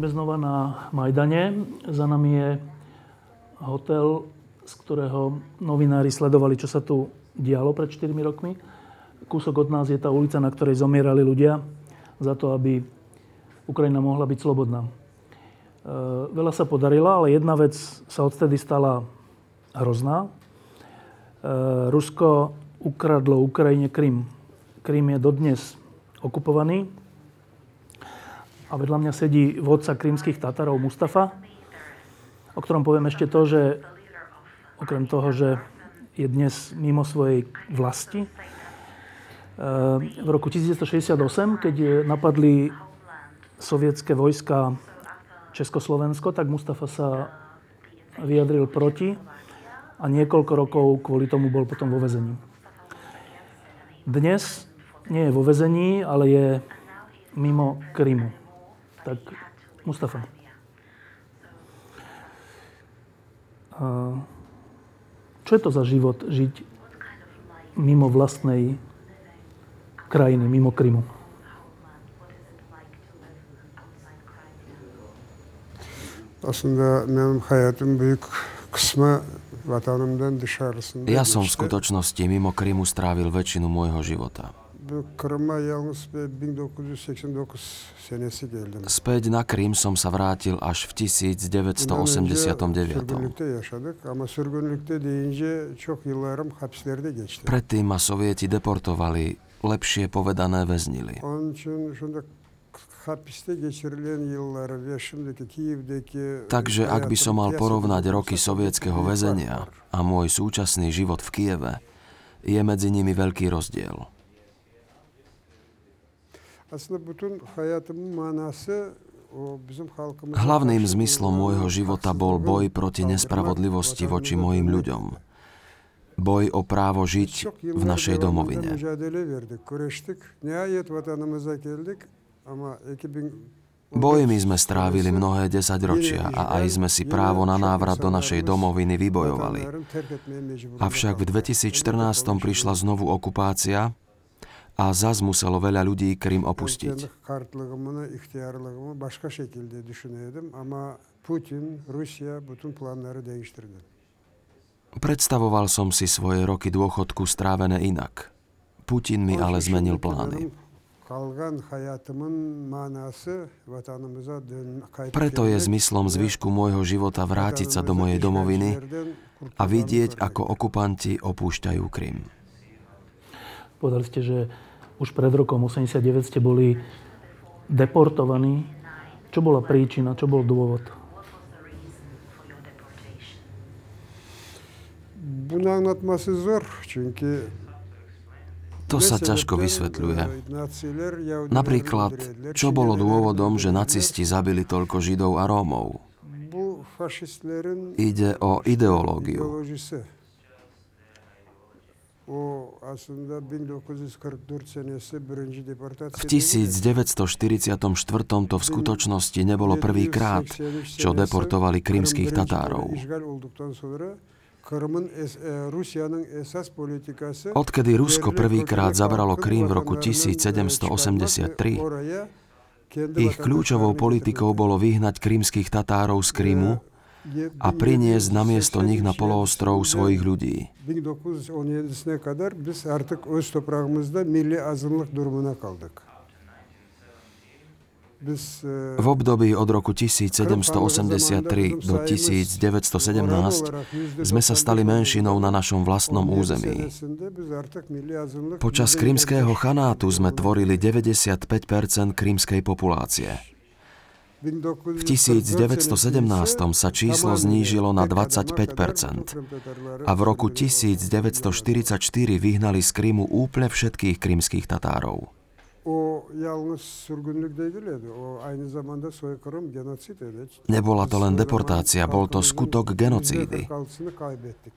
Sedíme znova na Majdane. Za nami je hotel, z ktorého novinári sledovali, čo sa tu dialo pred 4 rokmi. Kúsok od nás je tá ulica, na ktorej zomierali ľudia za to, aby Ukrajina mohla byť slobodná. E, veľa sa podarilo, ale jedna vec sa odtedy stala hrozná. E, Rusko ukradlo Ukrajine Krym. Krym je dodnes okupovaný a vedľa mňa sedí vodca krymských Tatarov Mustafa, o ktorom poviem ešte to, že okrem toho, že je dnes mimo svojej vlasti, eh, v roku 1968, keď napadli sovietské vojska Československo, tak Mustafa sa vyjadril proti a niekoľko rokov kvôli tomu bol potom vo vezení. Dnes nie je vo vezení, ale je mimo Krymu. Tak Mustafa. Čo je to za život žiť mimo vlastnej krajiny, mimo Krymu? Aslında benim hayatım büyük kısmı vatanımdan dışarısında. Ja som v skutočnosti mimo Krymu strávil väčšinu môjho života. Kırım'a yalnız 1989 senesi geldim. Späť na Krym som sa vrátil až v 1989. Sürgünlükte yaşadık ama sürgünlükte deyince çok yıllarım hapislerde geçti. Predtým ma sovieti deportovali, lepšie povedané väznili. Onun için şunda Takže ak by som mal porovnať roky sovietského väzenia a môj súčasný život v Kieve, je medzi nimi veľký rozdiel. Hlavným zmyslom môjho života bol boj proti nespravodlivosti voči mojim ľuďom. Boj o právo žiť v našej domovine. mücadele verdik, güreştik. Nihayet vatanımıza geldik ama 2000 Bojmi sme strávili mnohé desaťročia a aj sme si právo na návrat do našej domoviny vybojovali. Avšak v 2014 prišla znovu okupácia a zas muselo veľa ľudí Krym opustiť. Predstavoval som si svoje roky dôchodku strávené inak. Putin mi ale zmenil plány. Preto je zmyslom zvyšku môjho života vrátiť sa do mojej domoviny a vidieť, ako okupanti opúšťajú Krym. Povedali ste, že už pred rokom 89 ste boli deportovaní. Čo bola príčina, čo bol dôvod? To sa ťažko vysvetľuje. Napríklad, čo bolo dôvodom, že nacisti zabili toľko Židov a Rómov? Ide o ideológiu. Ideolojisi. O aslında 1944 senesi birinci V deportasyonu 1944 to v skutočnosti nebolo prvýkrát, čo deportovali krymských Tatárov. Odkedy Rusko prvýkrát zabralo Krym v roku 1783, ich kľúčovou politikou bolo vyhnať krymských Tatárov z Krymu a priniesť namiesto nich na poloostrov svojich ľudí. 1917'sine kadar biz artık öz toprağımızda milli azınlık durumuna kaldık. Biz V období od roku 1783 do 1917 sme sa stali menšinou na našom vlastnom území. Počas krymského chanátu sme tvorili 95% krymskej populácie. V 1917 sa číslo znížilo na 25% a v roku 1944 vyhnali z Krymu úplne všetkých krymských Tatárov. Nebola to len deportácia, bol to skutok genocídy. %46'ını kaybettik.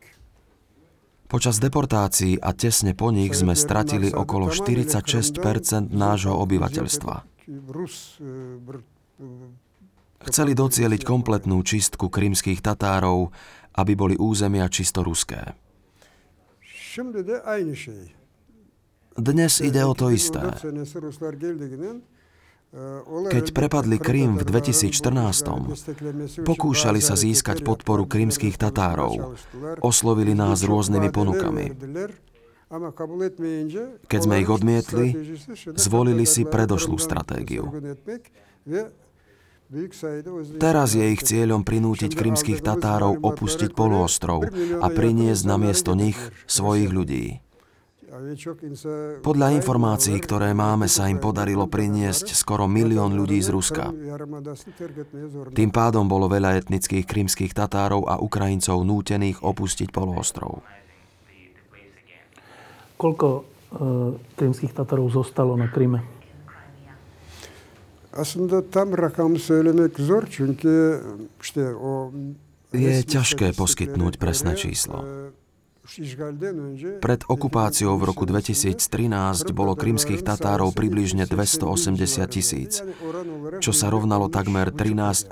Počas deportácií a tesne po nich sme stratili okolo 46% nášho obyvateľstva. Chceli docieliť kompletnú čistku krymských Tatárov, aby boli územia čisto ruské. Dnes ide o to isté. 2014 senesi Ruslar geldiğinden Keď prepadli Krím v 2014, pokúšali sa získať podporu krímskych Tatárov. Oslovili nás rôznymi ponukami. Keď sme ich odmietli, zvolili si predošlú stratégiu. Teraz je ich cieľom prinútiť krymských Tatárov opustiť poloostrov a priniesť na miesto nich svojich ľudí. Podľa informácií, ktoré máme, sa im podarilo priniesť skoro milión ľudí z Ruska. Tým pádom bolo veľa etnických krymských Tatárov a Ukrajincov nútených opustiť poloostrov. Koľko e, krymských Tatárov zostalo na Kryme? Aslında tam rakamı söylemek zor çünkü işte o je ťažké poskytnúť presné číslo. Pred okupáciou v roku 2013 bolo krymských Tatárov približne 280 tisíc, čo sa rovnalo takmer 13,5%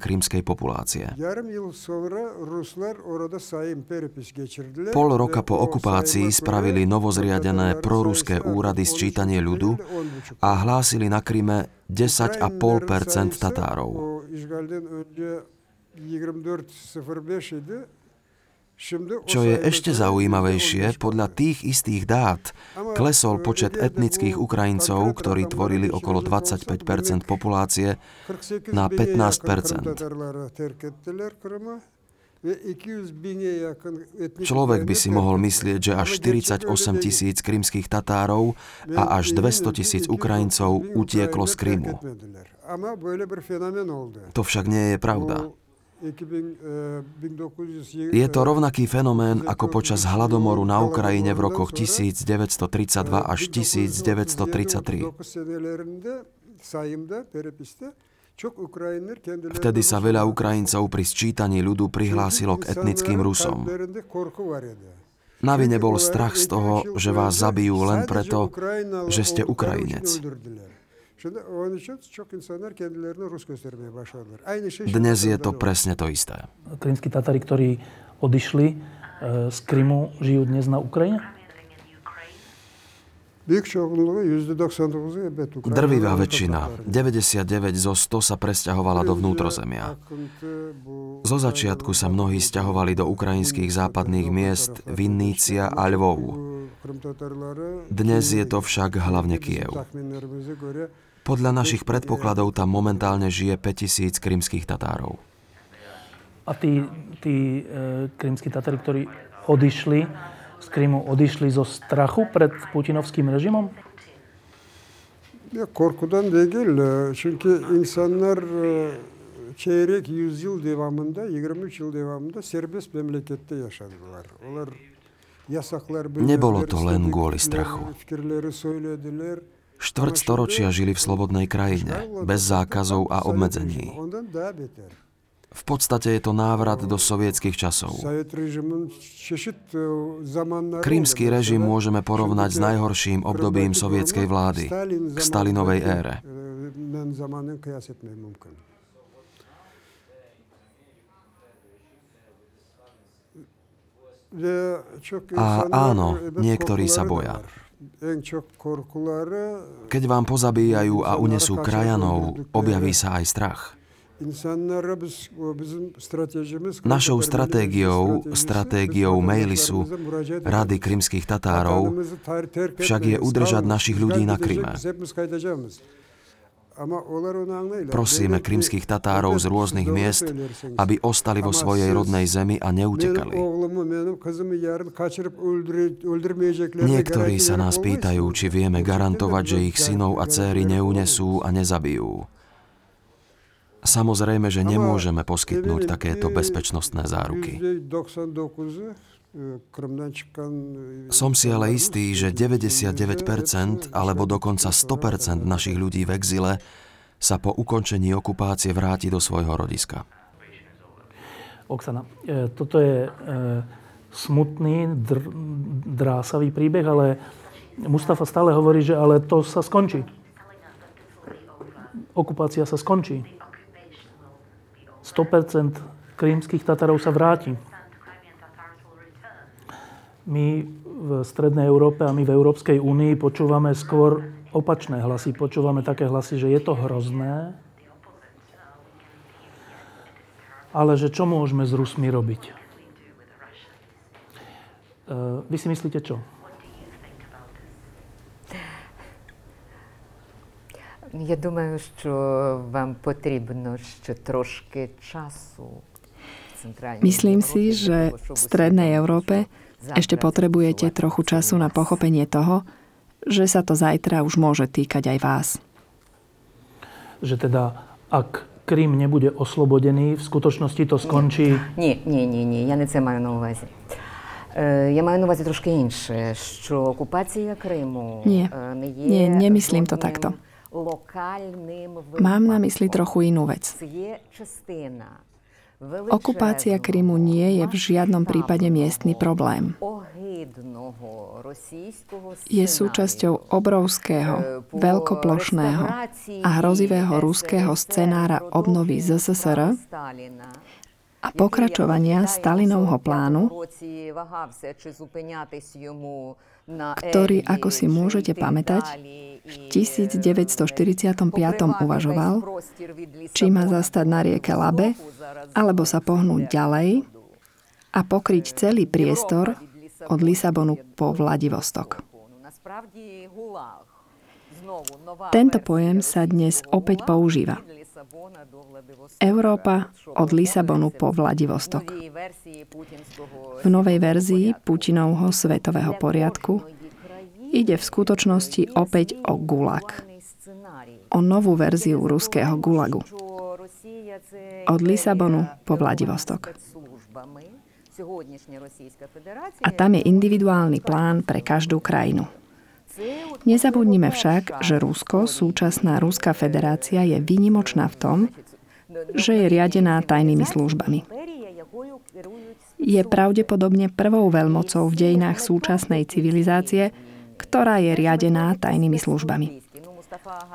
krymskej populácie. Pol roka po okupácii spravili novozriadené proruské úrady sčítanie ľudu a hlásili na Kryme 10,5% Tatárov. Čo je ešte zaujímavejšie, podľa tých istých dát klesol počet etnických Ukrajincov, ktorí tvorili okolo 25% populácie, na 15% Človek by si mohol myslieť, že až 48 tisíc krymských Tatárov a až 200 tisíc Ukrajincov utieklo z Krymu. To však nie je pravda. Je to rovnaký fenomén ako počas hladomoru na Ukrajine v rokoch 1932 až 1933. Vtedy sa veľa Ukrajincov pri sčítaní ľudu prihlásilo k etnickým Rusom. Na vine bol strach z toho, že vás zabijú len preto, že ste Ukrajinec. Dnes je to presne to isté. Krymskí Tatári, ktorí odišli e, z Krymu, žijú dnes na Ukrajine? Drvivá väčšina, 99 zo 100 sa presťahovala do vnútrozemia. Zo začiatku sa mnohí stiahovali do ukrajinských západných miest Vinnícia a Lvov. Dnes je to však hlavne Kiev. Podľa našich predpokladov tam momentálne žije 5000 krymských Tatárov. A tí, tí e, krymskí Tatári, ktorí odišli z Krymu, odišli zo strachu pred putinovským režimom? Ya korkudan değil çünkü insanlar çeyrek yüzyıl devamında 23 yıl devamında serbest memlekette yaşadılar. Onlar yasaklar Nebolo to len kvôli strachu. Štvrť storočia žili v slobodnej krajine, bez zákazov a obmedzení. V podstate je to návrat do sovietských časov. Krímsky režim môžeme porovnať s najhorším obdobím sovietskej vlády, k Stalinovej ére. A áno, niektorí sa boja. Keď vám pozabíjajú a unesú krajanov, objaví sa aj strach. Našou stratégiou, stratégiou Mejlisu, Rady krymských Tatárov, však je udržať našich ľudí na Kryme. Prosíme krymských Tatárov z rôznych miest, aby ostali vo svojej rodnej zemi a neutekali. Niektorí sa nás pýtajú, či vieme garantovať, že ich synov a céry neunesú a nezabijú. Samozrejme, že nemôžeme poskytnúť takéto bezpečnostné záruky. Som si ale istý, že 99% alebo dokonca 100% našich ľudí v exile sa po ukončení okupácie vráti do svojho rodiska. Oksana, e, toto je e, smutný, dr- drásavý príbeh, ale Mustafa stále hovorí, že ale to sa skončí. Okupácia sa skončí. 100% krímskych Tatarov sa vráti my v Strednej Európe a my v Európskej únii počúvame skôr opačné hlasy. Počúvame také hlasy, že je to hrozné, ale že čo môžeme s Rusmi robiť? E, vy si myslíte čo? Я думаю, що вам потрібно ще трошки часу. Myslím si, že v Strednej Európe ešte potrebujete trochu času na pochopenie toho, že sa to zajtra už môže týkať aj vás. Že teda, ak Krym nebude oslobodený, v skutočnosti to skončí... Nie, nie, nie, nie, ja nechcem mať na úvazi. E, ja mám na úvazi trošku inšie, že okupácia Krymu... Nie, e, nie, nemyslím to takto. Mám na mysli trochu inú vec. Okupácia Krymu nie je v žiadnom prípade miestny problém. Je súčasťou obrovského, veľkoplošného a hrozivého ruského scenára obnovy ZSSR a pokračovania Stalinovho plánu ktorý, ako si môžete pamätať, v 1945 uvažoval, či má zastať na rieke Labe, alebo sa pohnúť ďalej a pokryť celý priestor od Lisabonu po Vladivostok. Tento pojem sa dnes opäť používa. Európa od Lisabonu po Vladivostok. V novej verzii Putinovho svetového poriadku ide v skutočnosti opäť o Gulag. O novú verziu ruského Gulagu. Od Lisabonu po Vladivostok. A tam je individuálny plán pre každú krajinu. Nezabudnime však, že Rusko, súčasná Ruská federácia, je výnimočná v tom, že je riadená tajnými službami. Je pravdepodobne prvou veľmocou v dejinách súčasnej civilizácie, ktorá je riadená tajnými službami.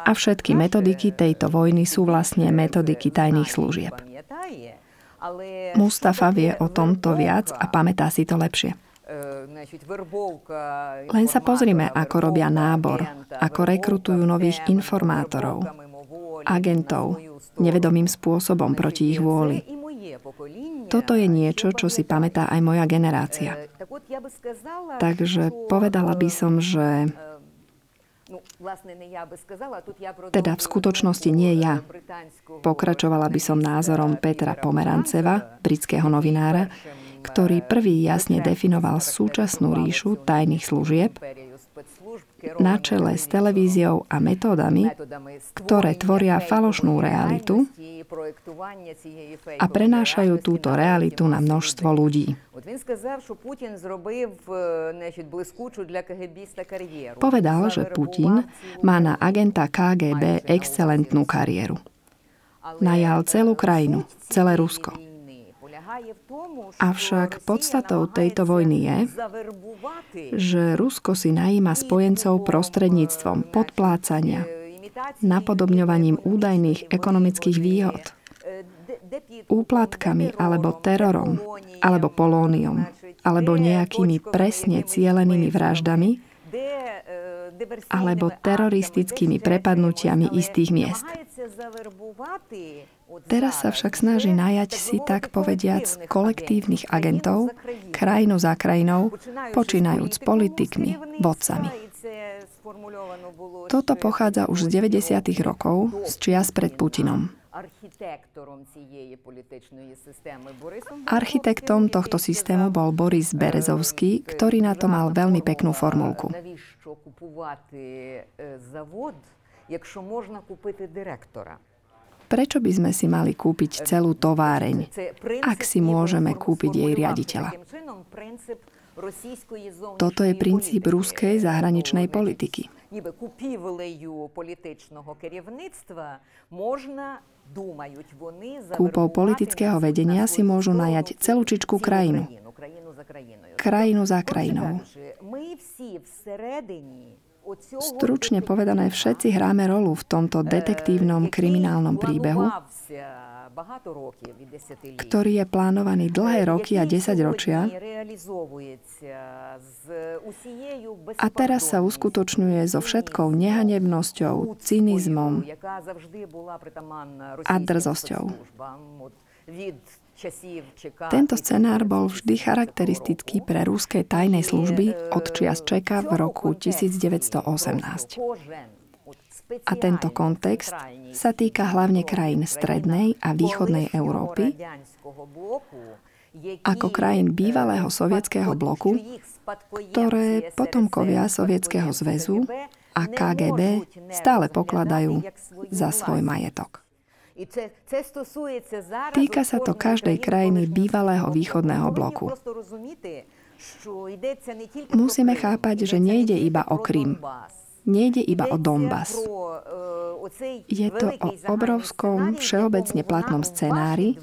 A všetky metodiky tejto vojny sú vlastne metodiky tajných služieb. Mustafa vie o tomto viac a pamätá si to lepšie. Len sa pozrime, ako robia nábor, ako rekrutujú nových informátorov, agentov, nevedomým spôsobom proti ich vôli. Toto je niečo, čo si pamätá aj moja generácia. Takže povedala by som, že teda v skutočnosti nie ja. Pokračovala by som názorom Petra Pomeranceva, britského novinára, ktorý prvý jasne definoval súčasnú ríšu tajných služieb na čele s televíziou a metódami, ktoré tvoria falošnú realitu a prenášajú túto realitu na množstvo ľudí. Povedal, že Putin má na agenta KGB excelentnú kariéru. Najal celú krajinu, celé Rusko. Avšak podstatou tejto vojny je, že Rusko si najíma spojencov prostredníctvom podplácania, napodobňovaním údajných ekonomických výhod, úplatkami alebo terorom, alebo polóniom, alebo nejakými presne cielenými vraždami, alebo teroristickými prepadnutiami istých miest. Teraz sa však snaží najať si, tak povediac, kolektívnych agentov, krajinu za krajinou, počínajúc politikmi, vodcami. Toto pochádza už z 90. rokov, z čias pred Putinom. Architektom tohto systému bol Boris Berezovský, ktorý na to mal veľmi peknú formulku. Prečo by sme si mali kúpiť celú továreň, ak si môžeme kúpiť jej riaditeľa? Toto je princíp ruskej zahraničnej politiky. Kúpou politického vedenia si môžu najať celú čičku krajinu. Krajinu za krajinou. Stručne povedané, všetci hráme rolu v tomto detektívnom kriminálnom príbehu ktorý je plánovaný dlhé roky a 10 ročia a teraz sa uskutočňuje so všetkou nehanebnosťou, cynizmom a drzosťou. Tento scenár bol vždy charakteristický pre rúskej tajnej služby od čias Čeka v roku 1918. A tento kontext sa týka hlavne krajín strednej a východnej Európy, ako krajín bývalého sovietského bloku, ktoré potomkovia Sovietskeho zväzu a KGB stále pokladajú za svoj majetok. Týka sa to každej krajiny bývalého východného bloku. Musíme chápať, že nejde iba o Krym. Nejde iba o Donbass. Je to o obrovskom všeobecne platnom scenári,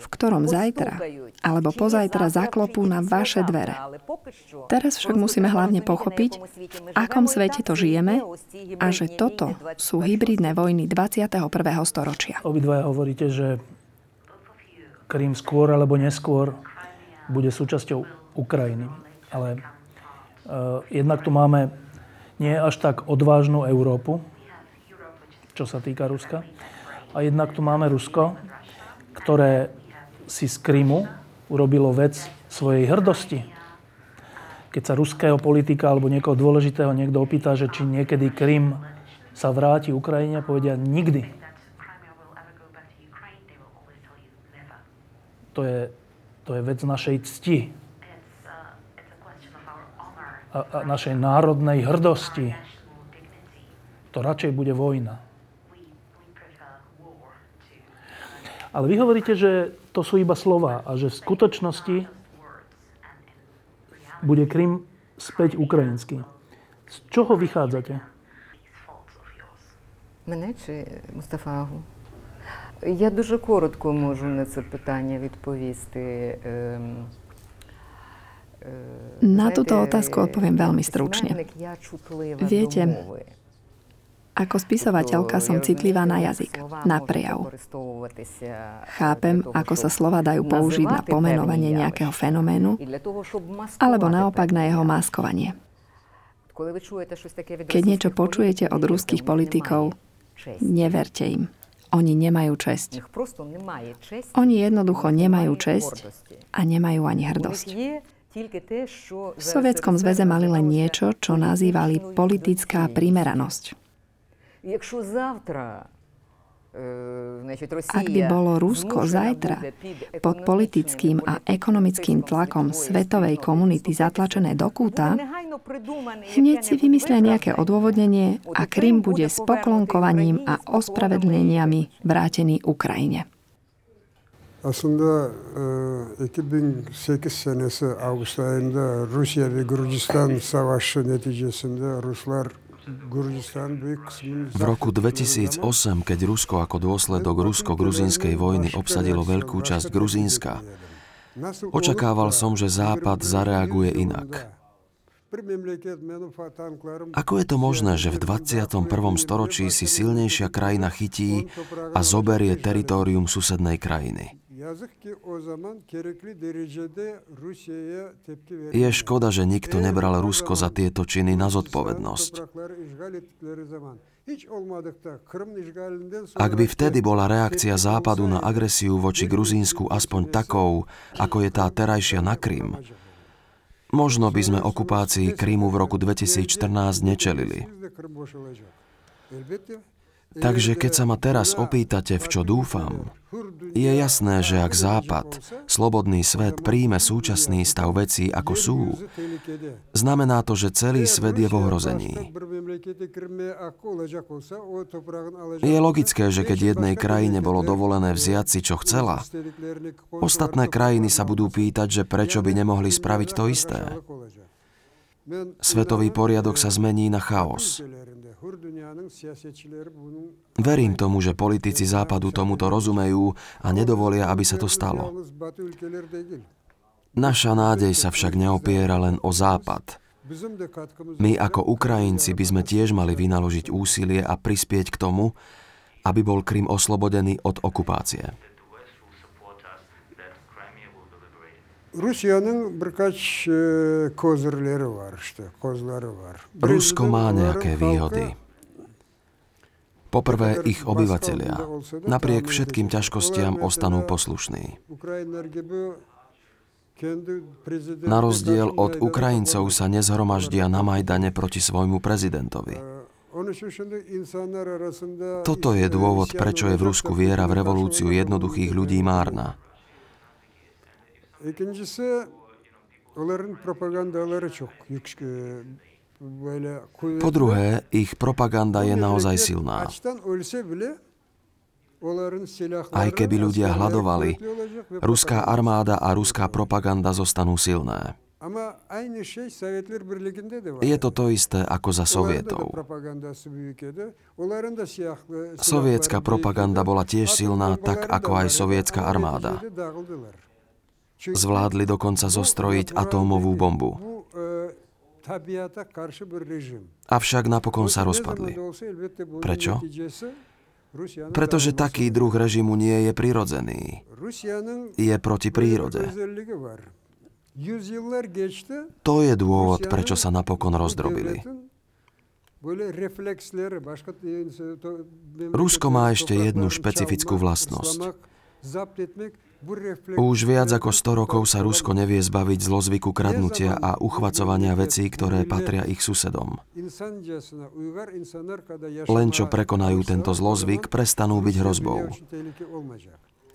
v ktorom zajtra alebo pozajtra zaklopú na vaše dvere. Teraz však musíme hlavne pochopiť, v akom svete to žijeme a že toto sú hybridné vojny 21. storočia. Obidvaja hovoríte, že Krím skôr alebo neskôr bude súčasťou Ukrajiny. Ale uh, jednak tu máme nie až tak odvážnu Európu, čo sa týka Ruska. A jednak tu máme Rusko, ktoré si z Krymu urobilo vec svojej hrdosti. Keď sa ruského politika alebo niekoho dôležitého niekto opýta, že či niekedy Krym sa vráti Ukrajine, povedia nikdy. To je, to je vec našej cti. A, a našej národnej hrdosti. To radšej bude vojna. Ale vy hovoríte, že to sú iba slova a že v skutočnosti bude Krym späť ukrajinský. Z čoho vychádzate? Мене чи Мустафагу? Я дуже коротко можу на це питання відповісти. Na túto otázku odpoviem veľmi stručne. Viete, ako spisovateľka som citlivá na jazyk, na prejav. Chápem, ako sa slova dajú použiť na pomenovanie nejakého fenoménu, alebo naopak na jeho maskovanie. Keď niečo počujete od ruských politikov, neverte im. Oni nemajú česť. Oni jednoducho nemajú česť a nemajú ani hrdosť. V Sovietskom zväze mali len niečo, čo nazývali politická primeranosť. Ak by bolo Rusko zajtra pod politickým a ekonomickým tlakom svetovej komunity zatlačené do kúta, hneď si vymyslia nejaké odôvodnenie a Krym bude s poklonkovaním a ospravedleniami vrátený Ukrajine. Aslında 2008 senesi Ağustos ayında Rusya ve Gürcistan savaşı neticesinde Ruslar v roku 2008, keď Rusko ako dôsledok rusko-gruzínskej vojny obsadilo veľkú časť Gruzínska, očakával som, že Západ zareaguje inak. Ako je to možné, že v 21. storočí si silnejšia krajina chytí a zoberie teritorium susednej krajiny? Je škoda, že nikto nebral Rusko za tieto činy na zodpovednosť. Ak by vtedy bola reakcia Západu na agresiu voči Gruzínsku aspoň takou, ako je tá terajšia na Krym, možno by sme okupácii Krymu v roku 2014 nečelili. Takže keď sa ma teraz opýtate, v čo dúfam, je jasné, že ak Západ, slobodný svet, príjme súčasný stav vecí ako sú, znamená to, že celý svet je v ohrození. Je logické, že keď jednej krajine bolo dovolené vziať si, čo chcela, ostatné krajiny sa budú pýtať, že prečo by nemohli spraviť to isté. Svetový poriadok sa zmení na chaos. Verím tomu, že politici Západu tomuto rozumejú a nedovolia, aby sa to stalo. Naša nádej sa však neopiera len o Západ. My ako Ukrajinci by sme tiež mali vynaložiť úsilie a prispieť k tomu, aby bol Krym oslobodený od okupácie. Rusko má nejaké výhody. Poprvé, ich obyvatelia napriek všetkým ťažkostiam ostanú poslušní. Na rozdiel od Ukrajincov sa nezhromaždia na Majdane proti svojmu prezidentovi. Toto je dôvod, prečo je v Rusku viera v revolúciu jednoduchých ľudí márna. Po druhé, ich propaganda je naozaj silná. Aj keby ľudia hľadovali, ruská armáda a ruská propaganda zostanú silné. Je to to isté ako za sovietov. Sovietská propaganda bola tiež silná, tak ako aj sovietská armáda. Zvládli dokonca zostrojiť atómovú bombu. Avšak napokon sa rozpadli. Prečo? Pretože taký druh režimu nie je prirodzený. Je proti prírode. To je dôvod, prečo sa napokon rozdrobili. Rusko má ešte jednu špecifickú vlastnosť. Už viac ako 100 rokov sa Rusko nevie zbaviť zlozvyku kradnutia a uchvacovania vecí, ktoré patria ich susedom. Len čo prekonajú tento zlozvyk, prestanú byť hrozbou.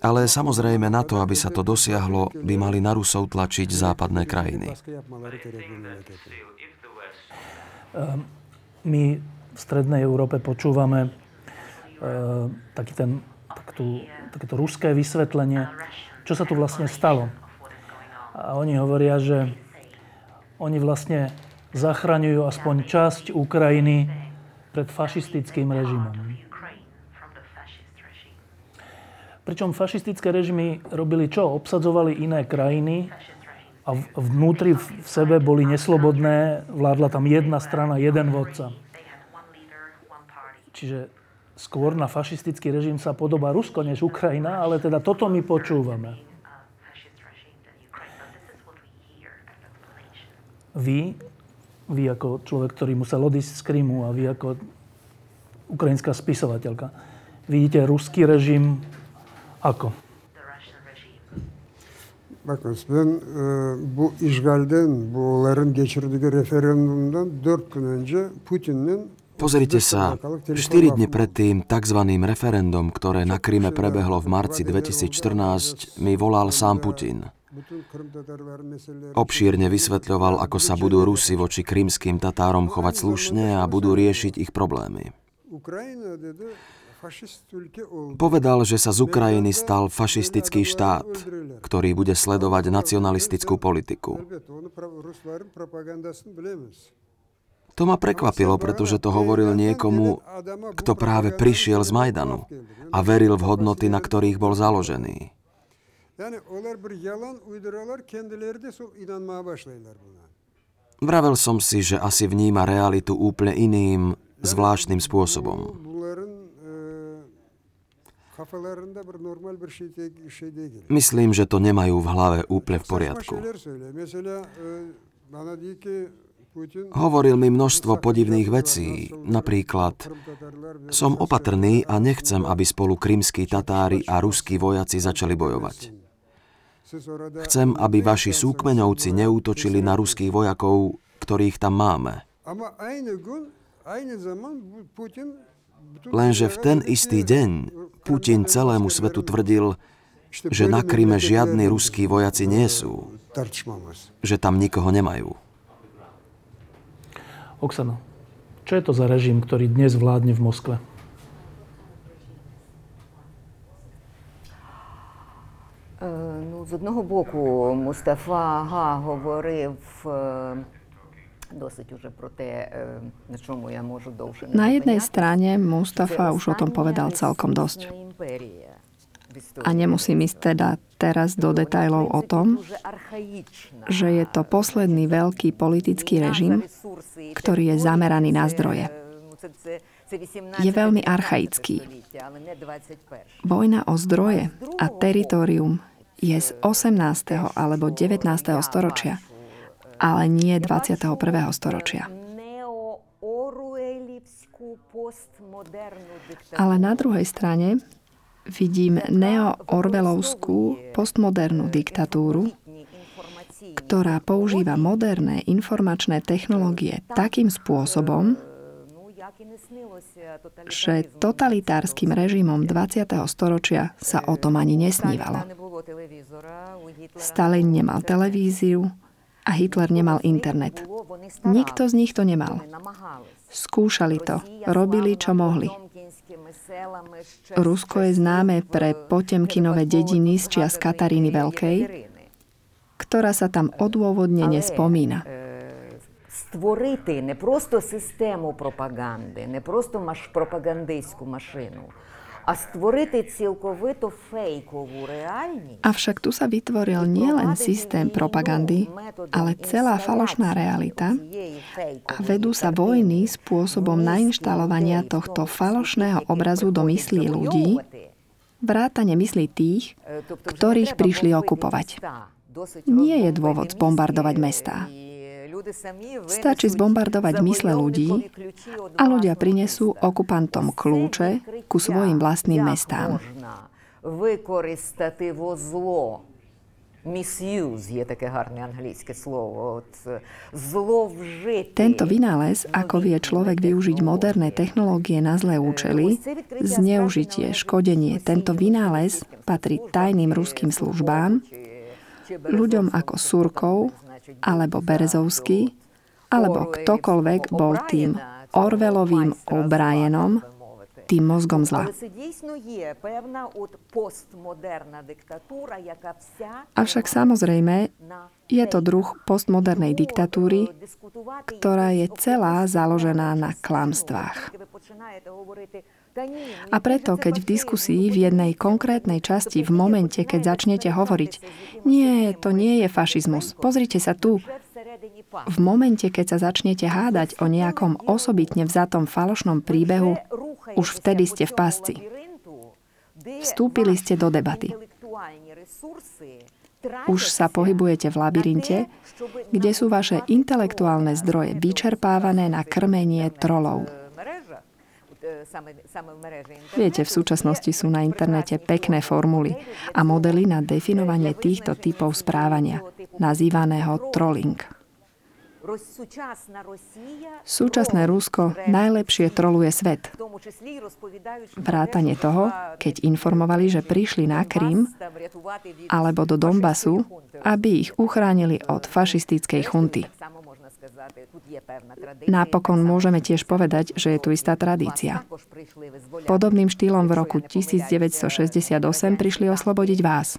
Ale samozrejme na to, aby sa to dosiahlo, by mali na Rusov tlačiť západné krajiny. Ehm, my v Strednej Európe počúvame ehm, taký ten, takú takéto ruské vysvetlenie, čo sa tu vlastne stalo. A oni hovoria, že oni vlastne zachraňujú aspoň časť Ukrajiny pred fašistickým režimom. Pričom fašistické režimy robili čo? Obsadzovali iné krajiny a vnútri v sebe boli neslobodné, vládla tam jedna strana, jeden vodca. Čiže skôr na fašistický režim sa podobá Rusko než Ukrajina, ale teda toto my počúvame. Vy, vy ako človek, ktorý musel odísť z Krymu a vy ako ukrajinská spisovateľka, vidíte ruský režim ako? Bakınız ben e, bu işgalden, bu onların geçirdiği referandumdan dört gün önce Putin'in Pozrite sa, 4 dni predtým tzv. referendum, ktoré na Kryme prebehlo v marci 2014, mi volal sám Putin. Obšírne vysvetľoval, ako sa budú Rusi voči krymským Tatárom chovať slušne a budú riešiť ich problémy. Povedal, že sa z Ukrajiny stal fašistický štát, ktorý bude sledovať nacionalistickú politiku. To ma prekvapilo, pretože to hovoril niekomu, kto práve prišiel z Majdanu a veril v hodnoty, na ktorých bol založený. Vravel som si, že asi vníma realitu úplne iným, zvláštnym spôsobom. Myslím, že to nemajú v hlave úplne v poriadku. Hovoril mi množstvo podivných vecí, napríklad som opatrný a nechcem, aby spolu krymskí Tatári a ruskí vojaci začali bojovať. Chcem, aby vaši súkmeňovci neútočili na ruských vojakov, ktorých tam máme. Lenže v ten istý deň Putin celému svetu tvrdil, že na Kryme žiadni ruskí vojaci nie sú, že tam nikoho nemajú. Oksana, čo je to za režim, ktorý dnes vládne v Moskve? Ну, з одного боку, Мустафа Га говорив dosť уже про те, на чому я можу довше. Na jednej strane Mustafa už o tom povedal celkom dosť. A nemusím ísť teda teraz do detajlov o tom, že je to posledný veľký politický režim, ktorý je zameraný na zdroje. Je veľmi archaický. Vojna o zdroje a teritorium je z 18. alebo 19. storočia, ale nie 21. storočia. Ale na druhej strane vidím neo-orvelovskú postmodernú diktatúru, ktorá používa moderné informačné technológie takým spôsobom, že totalitárskym režimom 20. storočia sa o tom ani nesnívalo. Stalin nemal televíziu a Hitler nemal internet. Nikto z nich to nemal. Skúšali to, robili čo mohli. Rusko je známe pre Potemkinové dediny z čias Kataríny Veľkej, ktorá sa tam odôvodne nespomína. Створити не просто систему пропаганди, не просто маш пропагандистську машину, a stvoriti cieľkovito fejkovú reálnosť. Avšak tu sa vytvoril nielen systém propagandy, ale celá falošná realita a vedú sa vojny spôsobom nainštalovania tohto falošného obrazu do myslí ľudí, vrátane myslí tých, ktorých prišli okupovať. Nie je dôvod bombardovať mestá. Stačí zbombardovať mysle ľudí a ľudia prinesú okupantom kľúče ku svojim vlastným mestám. Misuse je také гарне англійське слово. От, зловжити. Tento vynález, ako vie človek využiť moderné technológie na zlé účely, zneužitie, škodenie, tento vynález patrí tajným ruským službám, ľuďom ako Surkov, alebo Berezovský, alebo ktokoľvek bol tým Orvelovým O'Brienom, tým mozgom zla. Avšak samozrejme, je to druh postmodernej diktatúry, ktorá je celá založená na klamstvách. A preto, keď v diskusii v jednej konkrétnej časti v momente, keď začnete hovoriť, nie, to nie je fašizmus, pozrite sa tu, v momente, keď sa začnete hádať o nejakom osobitne vzatom falošnom príbehu, už vtedy ste v pasci. Vstúpili ste do debaty. Už sa pohybujete v labyrinte, kde sú vaše intelektuálne zdroje vyčerpávané na krmenie trolov. Viete, v súčasnosti sú na internete pekné formuly a modely na definovanie týchto typov správania, nazývaného trolling. Súčasné Rusko najlepšie troluje svet. Vrátanie toho, keď informovali, že prišli na Krym alebo do Donbasu, aby ich uchránili od fašistickej chunty. Napokon môžeme tiež povedať, že je tu istá tradícia. Podobným štýlom v roku 1968 prišli oslobodiť vás.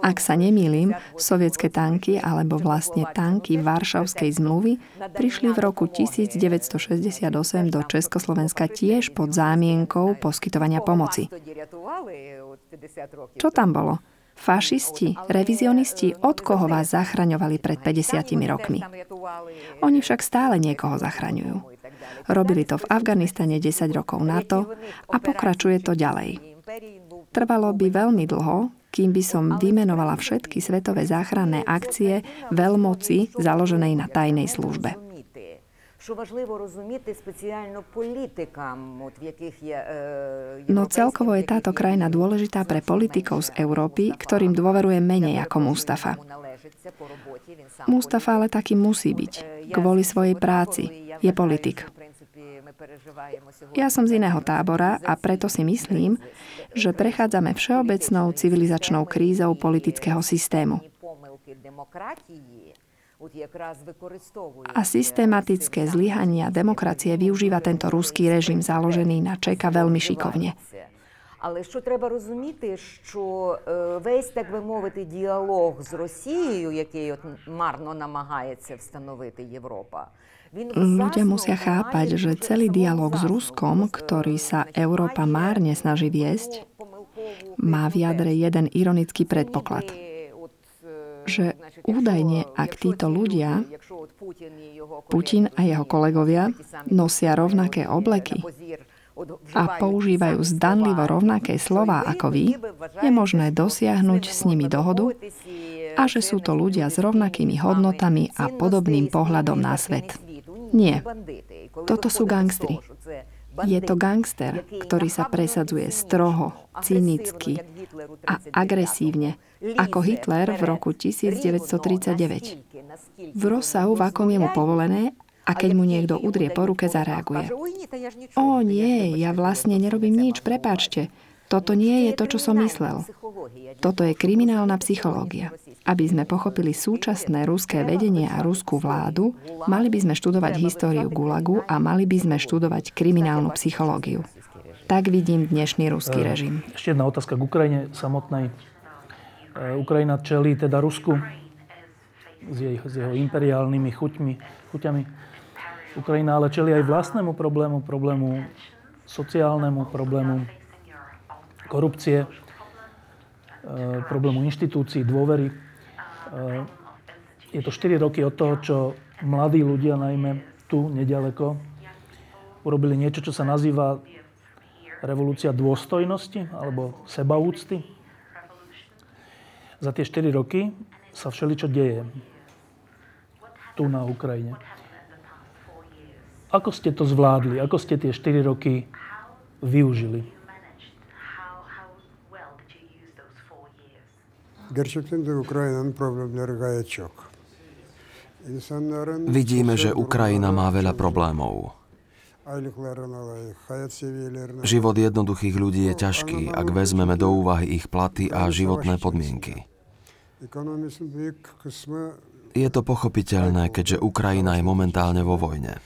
Ak sa nemýlim, sovietské tanky alebo vlastne tanky Varšavskej zmluvy prišli v roku 1968 do Československa tiež pod zámienkou poskytovania pomoci. Čo tam bolo? Fašisti, revizionisti, od koho vás zachraňovali pred 50 rokmi. Oni však stále niekoho zachraňujú. Robili to v Afganistane 10 rokov na to a pokračuje to ďalej. Trvalo by veľmi dlho, kým by som vymenovala všetky svetové záchranné akcie veľmoci založenej na tajnej službe що важливо розуміти спеціально політикам, от в яких є No celkovo je táto krajina dôležitá pre politikov z Európy, ktorým dôveruje menej ako Mustafa. Mustafa ale taký musí byť. Kvôli svojej práci. Je politik. Ja som z iného tábora a preto si myslím, že prechádzame všeobecnou civilizačnou krízou politického systému. A systematické zlyhania demokracie využíva tento ruský režim založený na Čeka veľmi šikovne. Але що треба розуміти, що весь, так би мовити, діалог з Росією, який от марно намагається встановити Європа, Ľudia musia chápať, že celý dialog s Ruskom, ktorý sa Európa márne snaží viesť, má v jadre jeden ironický predpoklad – že údajne, ak títo ľudia, Putin a jeho kolegovia, nosia rovnaké obleky, a používajú zdanlivo rovnaké slova ako vy, je možné dosiahnuť s nimi dohodu a že sú to ľudia s rovnakými hodnotami a podobným pohľadom na svet. Nie. Toto sú gangstri. Je to gangster, ktorý sa presadzuje stroho, cynicky a agresívne, ako Hitler v roku 1939. V rozsahu, v akom je mu povolené a keď mu niekto udrie po ruke, zareaguje. O nie, ja vlastne nerobím nič, prepáčte. Toto nie je to, čo som myslel. Toto je kriminálna psychológia. Aby sme pochopili súčasné ruské vedenie a ruskú vládu, mali by sme študovať históriu Gulagu a mali by sme študovať kriminálnu psychológiu. Tak vidím dnešný ruský režim. Ešte jedna otázka k Ukrajine samotnej. E, Ukrajina čelí teda Rusku s, jej, s jeho imperiálnymi chuťmi, chuťami. Ukrajina ale čelí aj vlastnému problému, problému sociálnemu, problému korupcie, e, problému inštitúcií, dôvery. E, je to 4 roky od toho, čo mladí ľudia, najmä tu, nedaleko, urobili niečo, čo sa nazýva revolúcia dôstojnosti alebo sebaúcty. Za tie 4 roky sa všeličo deje tu na Ukrajine. Ako ste to zvládli? Ako ste tie 4 roky využili? Gerçekten de Ukrayna'nın problemleri gayet çok. Vidíme, že Ukrajina má veľa problémov. Život jednoduchých ľudí je ťažký, ak vezmeme do úvahy ich platy a životné podmienky. Je to pochopiteľné, keďže Ukrajina je momentálne vo vojne.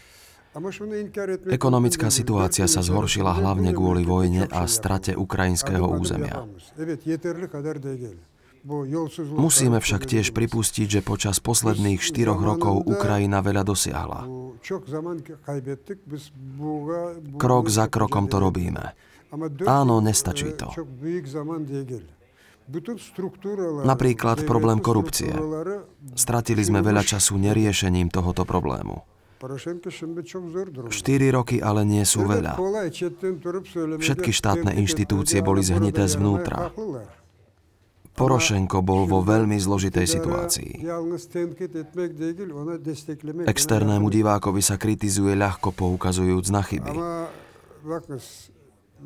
Ekonomická situácia sa zhoršila hlavne kvôli vojne a strate ukrajinského územia. Musíme však tiež pripustiť, že počas posledných štyroch rokov Ukrajina veľa dosiahla. Krok za krokom to robíme. Áno, nestačí to. Napríklad problém korupcie. Stratili sme veľa času neriešením tohoto problému. Štyri roky ale nie sú veľa. Všetky štátne inštitúcie boli zhnité zvnútra. Porošenko bol vo veľmi zložitej situácii. Externému divákovi sa kritizuje ľahko poukazujúc na chyby.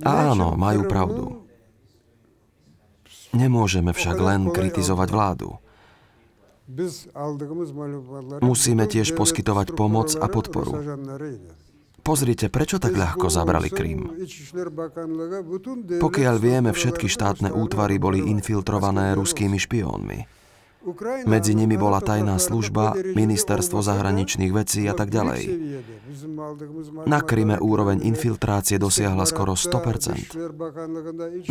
Áno, majú pravdu. Nemôžeme však len kritizovať vládu. Musíme tiež poskytovať pomoc a podporu. Pozrite, prečo tak ľahko zabrali Krym? Pokiaľ vieme, všetky štátne útvary boli infiltrované ruskými špiónmi. Medzi nimi bola tajná služba, ministerstvo zahraničných vecí a tak ďalej. Na Kryme úroveň infiltrácie dosiahla skoro 100%.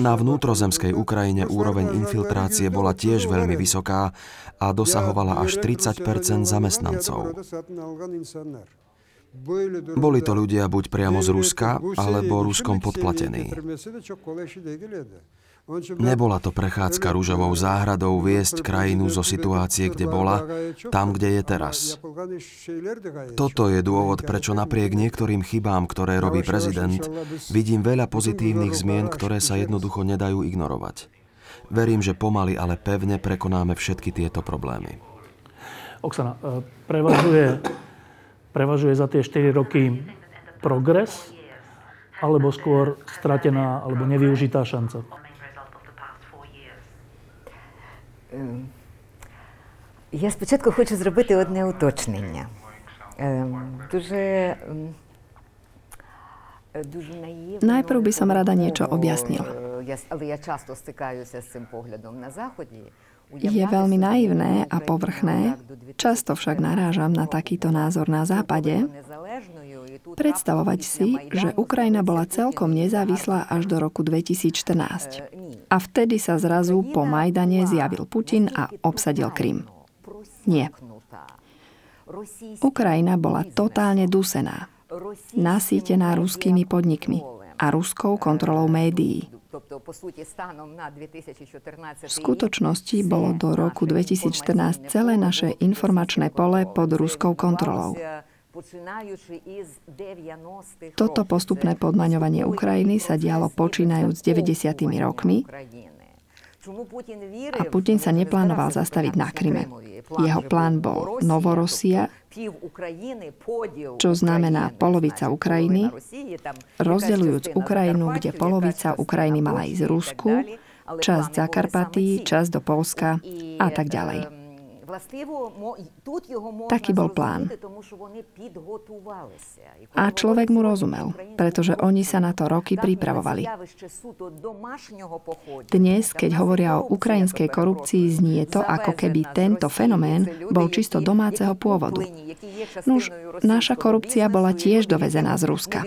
Na vnútrozemskej Ukrajine úroveň infiltrácie bola tiež veľmi vysoká a dosahovala až 30% zamestnancov. Boli to ľudia buď priamo z Ruska, alebo Ruskom podplatení. Nebola to prechádzka rúžovou záhradou viesť krajinu zo situácie, kde bola, tam, kde je teraz. Toto je dôvod, prečo napriek niektorým chybám, ktoré robí prezident, vidím veľa pozitívnych zmien, ktoré sa jednoducho nedajú ignorovať. Verím, že pomaly, ale pevne prekonáme všetky tieto problémy. Oksana, e, prevažuje prevažuje za tie 4 roky progres, alebo skôr stratená alebo nevyužitá šanca? Я спочатку хочу зробити одне уточнення. Дуже Najprv by som rada niečo objasnila. Але я часто стикаюся з цим поглядом на Заході. Je veľmi naivné a povrchné, často však narážam na takýto názor na západe, predstavovať si, že Ukrajina bola celkom nezávislá až do roku 2014. A vtedy sa zrazu po Majdane zjavil Putin a obsadil Krym. Nie. Ukrajina bola totálne dusená, nasýtená ruskými podnikmi a ruskou kontrolou médií. V skutočnosti bolo do roku 2014 celé naše informačné pole pod ruskou kontrolou. Toto postupné podmaňovanie Ukrajiny sa dialo počínajúc 90. rokmi a Putin sa neplánoval zastaviť na Kryme. Jeho plán bol Novorosia, čo znamená polovica Ukrajiny, rozdeľujúc Ukrajinu, kde polovica Ukrajiny mala ísť Rusku, časť Zakarpatí, časť do Polska a tak ďalej. Taký bol plán. A človek mu rozumel, pretože oni sa na to roky pripravovali. Dnes, keď hovoria o ukrajinskej korupcii, znie to, ako keby tento fenomén bol čisto domáceho pôvodu. Nuž, naša korupcia bola tiež dovezená z Ruska.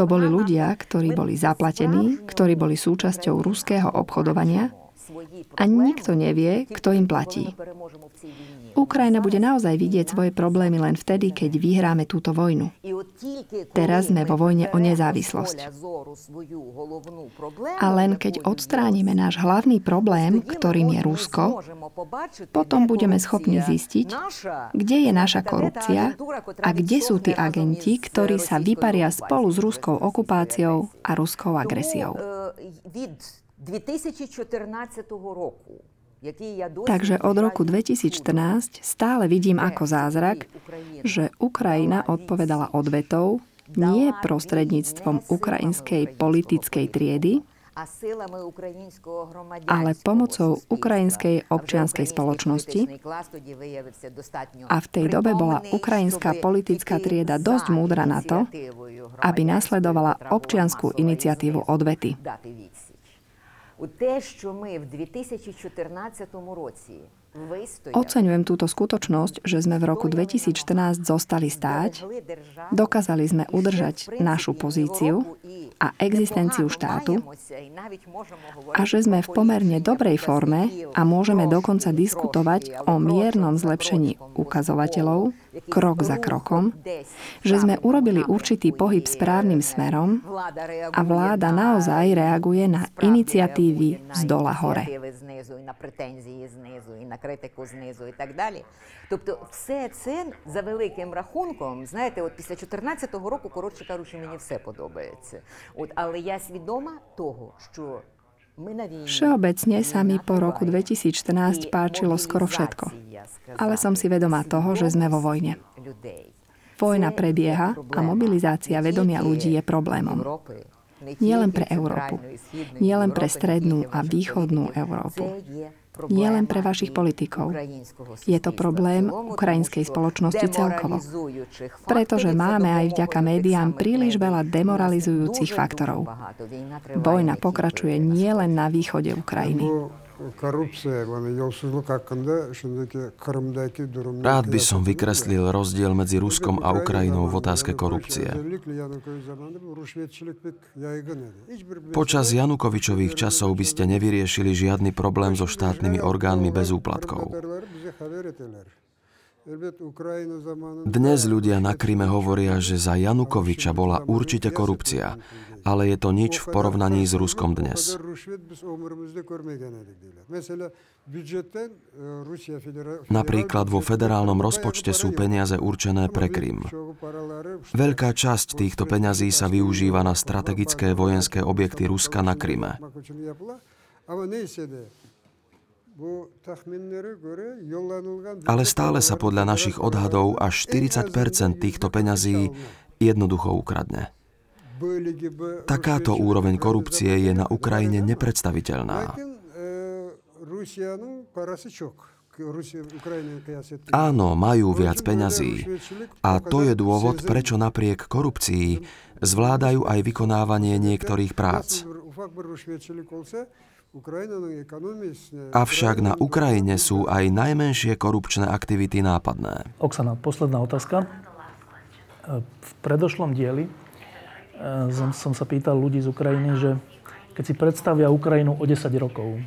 To boli ľudia, ktorí boli zaplatení, ktorí boli súčasťou ruského obchodovania a nikto nevie, kto im platí. Ukrajina bude naozaj vidieť svoje problémy len vtedy, keď vyhráme túto vojnu. Teraz sme vo vojne o nezávislosť. A len keď odstránime náš hlavný problém, ktorým je Rusko, potom budeme schopní zistiť, kde je naša korupcia a kde sú tí agenti, ktorí sa vyparia spolu s ruskou okupáciou a ruskou agresiou. 2014 roku. Takže od roku 2014 stále vidím ako zázrak, že Ukrajina odpovedala odvetou nie prostredníctvom ukrajinskej politickej triedy, ale pomocou ukrajinskej občianskej spoločnosti. A v tej dobe bola ukrajinská politická trieda dosť múdra na to, aby nasledovala občianskú iniciatívu odvety. у те, що ми в 2014 році Oceňujem túto skutočnosť, že sme v roku 2014 zostali stáť, dokázali sme udržať našu pozíciu a existenciu štátu. a že sme v pomerne dobrej forme a môžeme dokonca diskutovať o miernom zlepšení ukazovateľov, krok za krokom, že sme urobili určitý pohyb správnym smerom a vláda naozaj reaguje na iniciatívy z dola hore Тобто все це за великим рахунком, знаєте, от після 2014 року, коротше кажучи, мені все подобається. От, але я свідома того, що Všeobecne sa mi po roku 2014 páčilo skoro všetko. Ale som si vedomá toho, že sme vo vojne. Vojna prebieha a mobilizácia vedomia ľudí je problémom. Nie len pre Európu, nie len pre strednú a východnú Európu nie len pre vašich politikov. Je to problém ukrajinskej spoločnosti celkovo. Pretože máme aj vďaka médiám príliš veľa demoralizujúcich faktorov. Vojna pokračuje nielen na východe Ukrajiny. Rád by som vykreslil rozdiel medzi Ruskom a Ukrajinou v otázke korupcie. Počas Janukovičových časov by ste nevyriešili žiadny problém so štátnymi orgánmi bez úplatkov. Dnes ľudia na Kryme hovoria, že za Janukoviča bola určite korupcia, ale je to nič v porovnaní s Ruskom dnes. Napríklad vo federálnom rozpočte sú peniaze určené pre Krym. Veľká časť týchto peňazí sa využíva na strategické vojenské objekty Ruska na Kryme. Ale stále sa podľa našich odhadov až 40% týchto peňazí jednoducho ukradne. Takáto úroveň korupcie je na Ukrajine nepredstaviteľná. Áno, majú viac peňazí. A to je dôvod, prečo napriek korupcii zvládajú aj vykonávanie niektorých prác. Avšak na Ukrajine sú aj najmenšie korupčné aktivity nápadné. Oksana, posledná otázka. V predošlom dieli som, som sa pýtal ľudí z Ukrajiny, že keď si predstavia Ukrajinu o 10 rokov,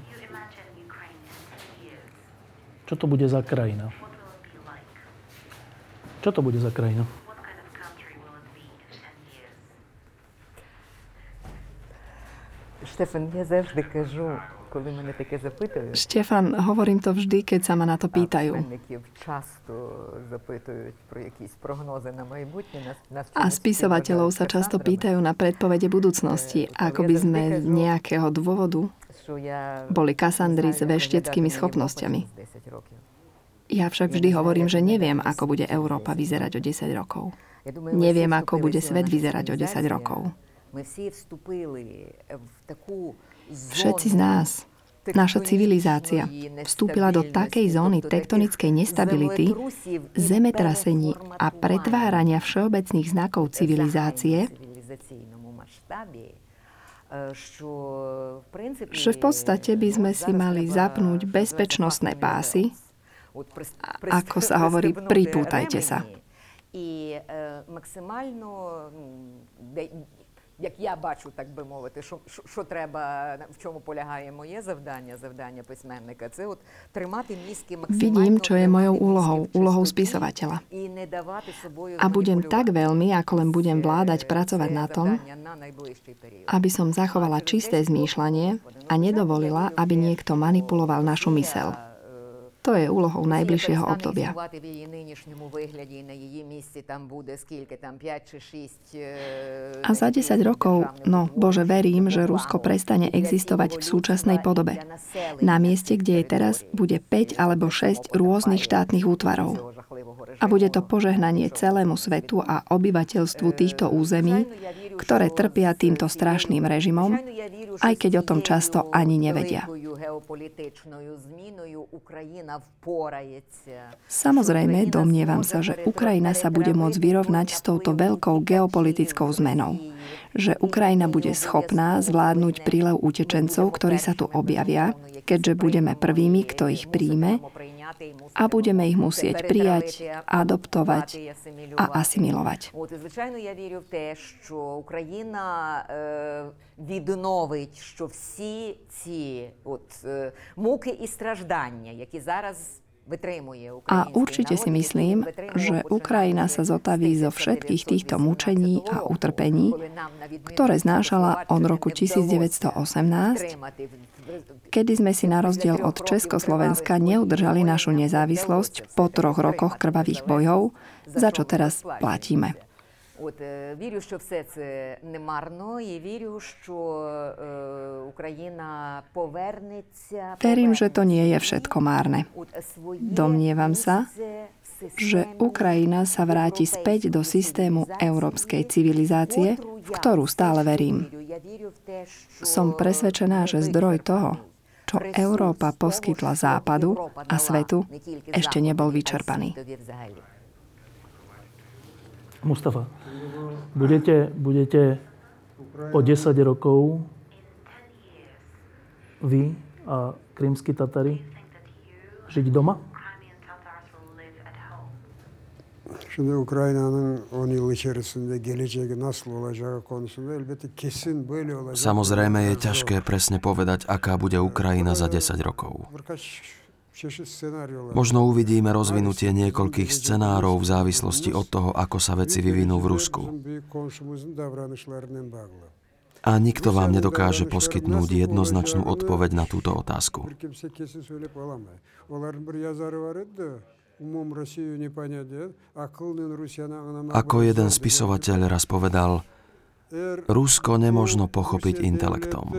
čo to bude za krajina? Čo to bude za krajina? Штефан, я завжди кажу, Štefan, hovorím to vždy, keď sa ma na to pýtajú. A spisovateľov sa často pýtajú na predpovede budúcnosti, ako by sme z nejakého dôvodu boli Kasandry s vešteckými schopnosťami. Ja však vždy hovorím, že neviem, ako bude Európa vyzerať o 10 rokov. Neviem, ako bude svet vyzerať o 10 rokov. Všetci z nás, naša civilizácia vstúpila do takej zóny tektonickej nestability, zemetrasení a pretvárania všeobecných znakov civilizácie, že v podstate by sme si mali zapnúť bezpečnostné pásy, ako sa hovorí, pripútajte sa І максимально як я бачу, так би мовити, що, що, що треба, в чому полягає моє завдання, завдання письменника, це от тримати мізки максимально... Vidím, čo je mojou úlohou, úlohou spisovateľa. A budem tak veľmi, ako len budem vládať, pracovať na tom, aby som zachovala čisté zmýšľanie a nedovolila, aby niekto manipuloval našu mysel. To je úlohou najbližšieho obdobia. A za 10 rokov, no bože verím, že Rusko prestane existovať v súčasnej podobe. Na mieste, kde je teraz, bude 5 alebo 6 rôznych štátnych útvarov. A bude to požehnanie celému svetu a obyvateľstvu týchto území, ktoré trpia týmto strašným režimom, aj keď o tom často ani nevedia. Samozrejme, domnievam sa, že Ukrajina sa bude môcť vyrovnať s touto veľkou geopolitickou zmenou. Že Ukrajina bude schopná zvládnuť prílev utečencov, ktorí sa tu objavia, keďže budeme prvými, kto ich príjme a budeme ich musieť prijať, adoptovať a asimilovať. Звичайно, я вірю в те, що Україна відновить, що всі ці от муки і страждання, які зараз a určite si myslím, že Ukrajina sa zotaví zo všetkých týchto mučení a utrpení, ktoré znášala od roku 1918, kedy sme si na rozdiel od Československa neudržali našu nezávislosť po troch rokoch krvavých bojov, za čo teraz platíme. От вірю, що все це не марно, і вірю, що Україна повернеться. Verím, že to nie je všetko márne. Domnievam sa, že Ukrajina sa vráti späť do systému európskej civilizácie, v ktorú stále verím. Som presvedčená, že zdroj toho, čo Európa poskytla Západu a svetu, ešte nebol vyčerpaný. Mustafa, budete, budete o 10 rokov vy a krímsky Tatari žiť doma? Şimdi Ukrayna'nın 10 yıl içerisinde geleceği nasıl olacağı konusunda elbette kesin böyle olacak. Samozrejme je ťažké presne povedať, aká bude Ukrajina za 10 rokov. Možno uvidíme rozvinutie niekoľkých scenárov v závislosti od toho, ako sa veci vyvinú v Rusku. A nikto vám nedokáže poskytnúť jednoznačnú odpoveď na túto otázku. Ako jeden spisovateľ raz povedal, Rusko nemožno pochopiť intelektom.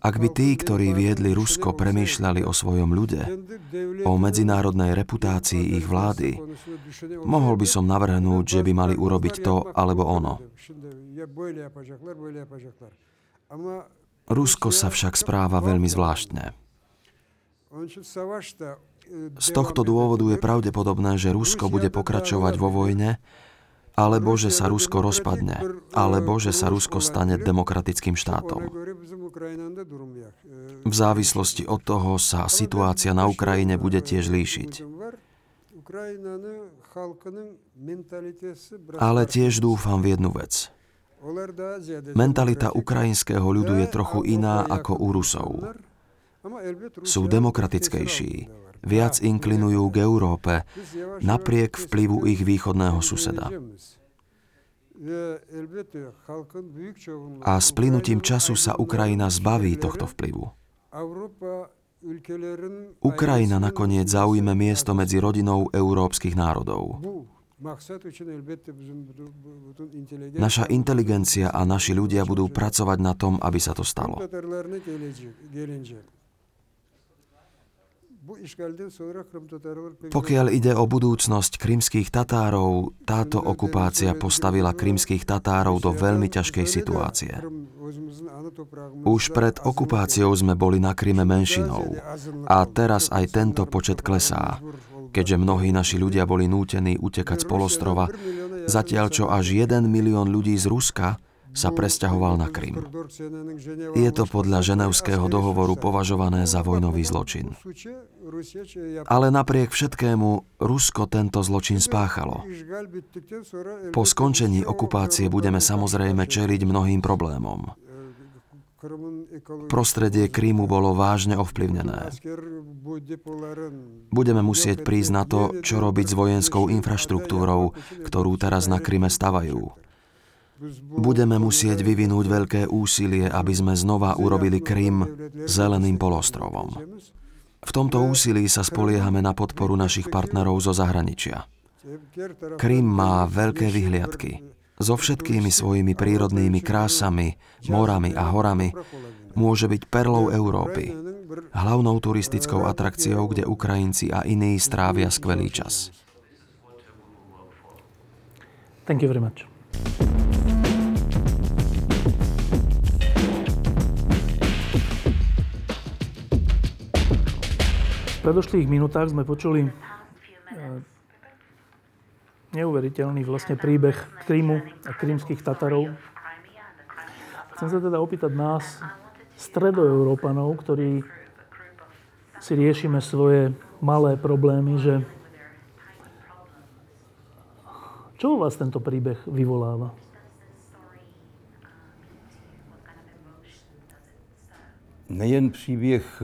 Ak by tí, ktorí viedli Rusko, premýšľali o svojom ľude, o medzinárodnej reputácii ich vlády, mohol by som navrhnúť, že by mali urobiť to alebo ono. Rusko sa však správa veľmi zvláštne. Z tohto dôvodu je pravdepodobné, že Rusko bude pokračovať vo vojne, alebo že sa Rusko rozpadne, alebo že sa Rusko stane demokratickým štátom. V závislosti od toho sa situácia na Ukrajine bude tiež líšiť. Ale tiež dúfam v jednu vec. Mentalita ukrajinského ľudu je trochu iná ako u Rusov. Sú demokratickejší, viac inklinujú k Európe napriek vplyvu ich východného suseda. A s plynutím času sa Ukrajina zbaví tohto vplyvu. Ukrajina nakoniec zaujme miesto medzi rodinou európskych národov. Naša inteligencia a naši ľudia budú pracovať na tom, aby sa to stalo. Pokiaľ ide o budúcnosť krymských Tatárov, táto okupácia postavila krymských Tatárov do veľmi ťažkej situácie. Už pred okupáciou sme boli na Kryme menšinou. A teraz aj tento počet klesá, keďže mnohí naši ľudia boli nútení utekať z polostrova, zatiaľ čo až 1 milión ľudí z Ruska sa presťahoval na Krym. Je to podľa ženevského dohovoru považované za vojnový zločin. Ale napriek všetkému Rusko tento zločin spáchalo. Po skončení okupácie budeme samozrejme čeliť mnohým problémom. Prostredie Krímu bolo vážne ovplyvnené. Budeme musieť prísť na to, čo robiť s vojenskou infraštruktúrou, ktorú teraz na Kryme stavajú. Budeme musieť vyvinúť veľké úsilie, aby sme znova urobili Krym zeleným polostrovom. V tomto úsilí sa spoliehame na podporu našich partnerov zo zahraničia. Krym má veľké vyhliadky. So všetkými svojimi prírodnými krásami, morami a horami môže byť perlou Európy, hlavnou turistickou atrakciou, kde Ukrajinci a iní strávia skvelý čas. Thank you very much. Predošlých minútach sme počuli e, neuveriteľný vlastne príbeh Krymu a krymských Tatarov. Chcem sa teda opýtať nás, stredoeurópanov, ktorí si riešime svoje malé problémy, že čo u vás tento príbeh vyvoláva? Nejen příběh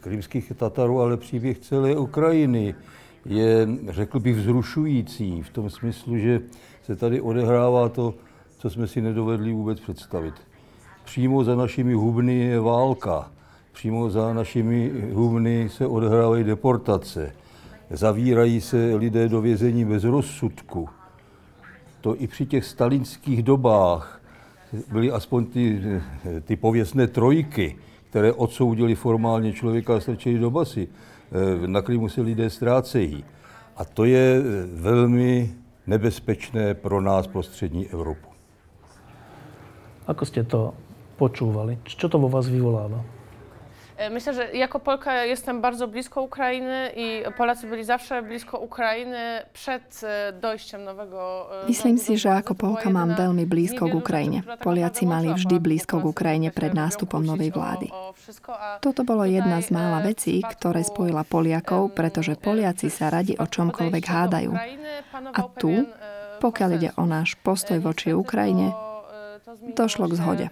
krymských Tatarů, ale příběh celé Ukrajiny je, řekl bych, vzrušující v tom smyslu, že se tady odehrává to, co jsme si nedovedli vůbec představit. Přímo za našimi hubny je válka. Přímo za našimi hubny se odehrávají deportace. Zavírají se lidé do vězení bez rozsudku. To i při těch stalinských dobách byly aspoň ty, ty pověstné trojky, které odsoudili formálně člověka a strčili do basy. Eh, na Krymu se lidé ztrácejí. A to je eh, velmi nebezpečné pro nás, pro střední Evropu. Ako ste to počúvali? Čo to vo vás vyvoláva? E, myślę, że jako Polka jestem bardzo blisko Ukrainy i Polacy byli zawsze blisko Ukrainy przed e, dojściem nowego... E, Myslím si, že ako Polka mám veľmi blízko k Ukrajine. Poliaci mali vždy blízko k Ukrajine pred nástupom novej vlády. Toto bolo jedna z mála vecí, ktoré spojila Poliakov, pretože Poliaci sa radi o čomkoľvek hádajú. A tu, pokiaľ ide o náš postoj voči Ukrajine, došlo k zhode.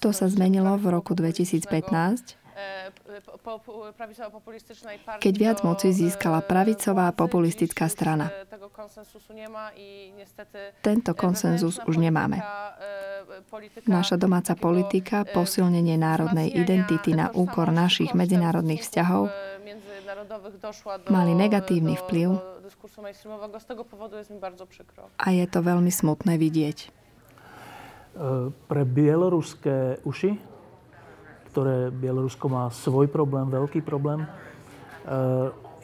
To sa zmenilo v roku 2015, keď viac moci získala pravicová populistická strana. Tento konsenzus už nemáme. Naša domáca politika, posilnenie národnej identity na úkor našich medzinárodných vzťahov mali negatívny vplyv a je to veľmi smutné vidieť. E, pre bieloruské uši, ktoré Bielorusko má svoj problém, veľký problém, e,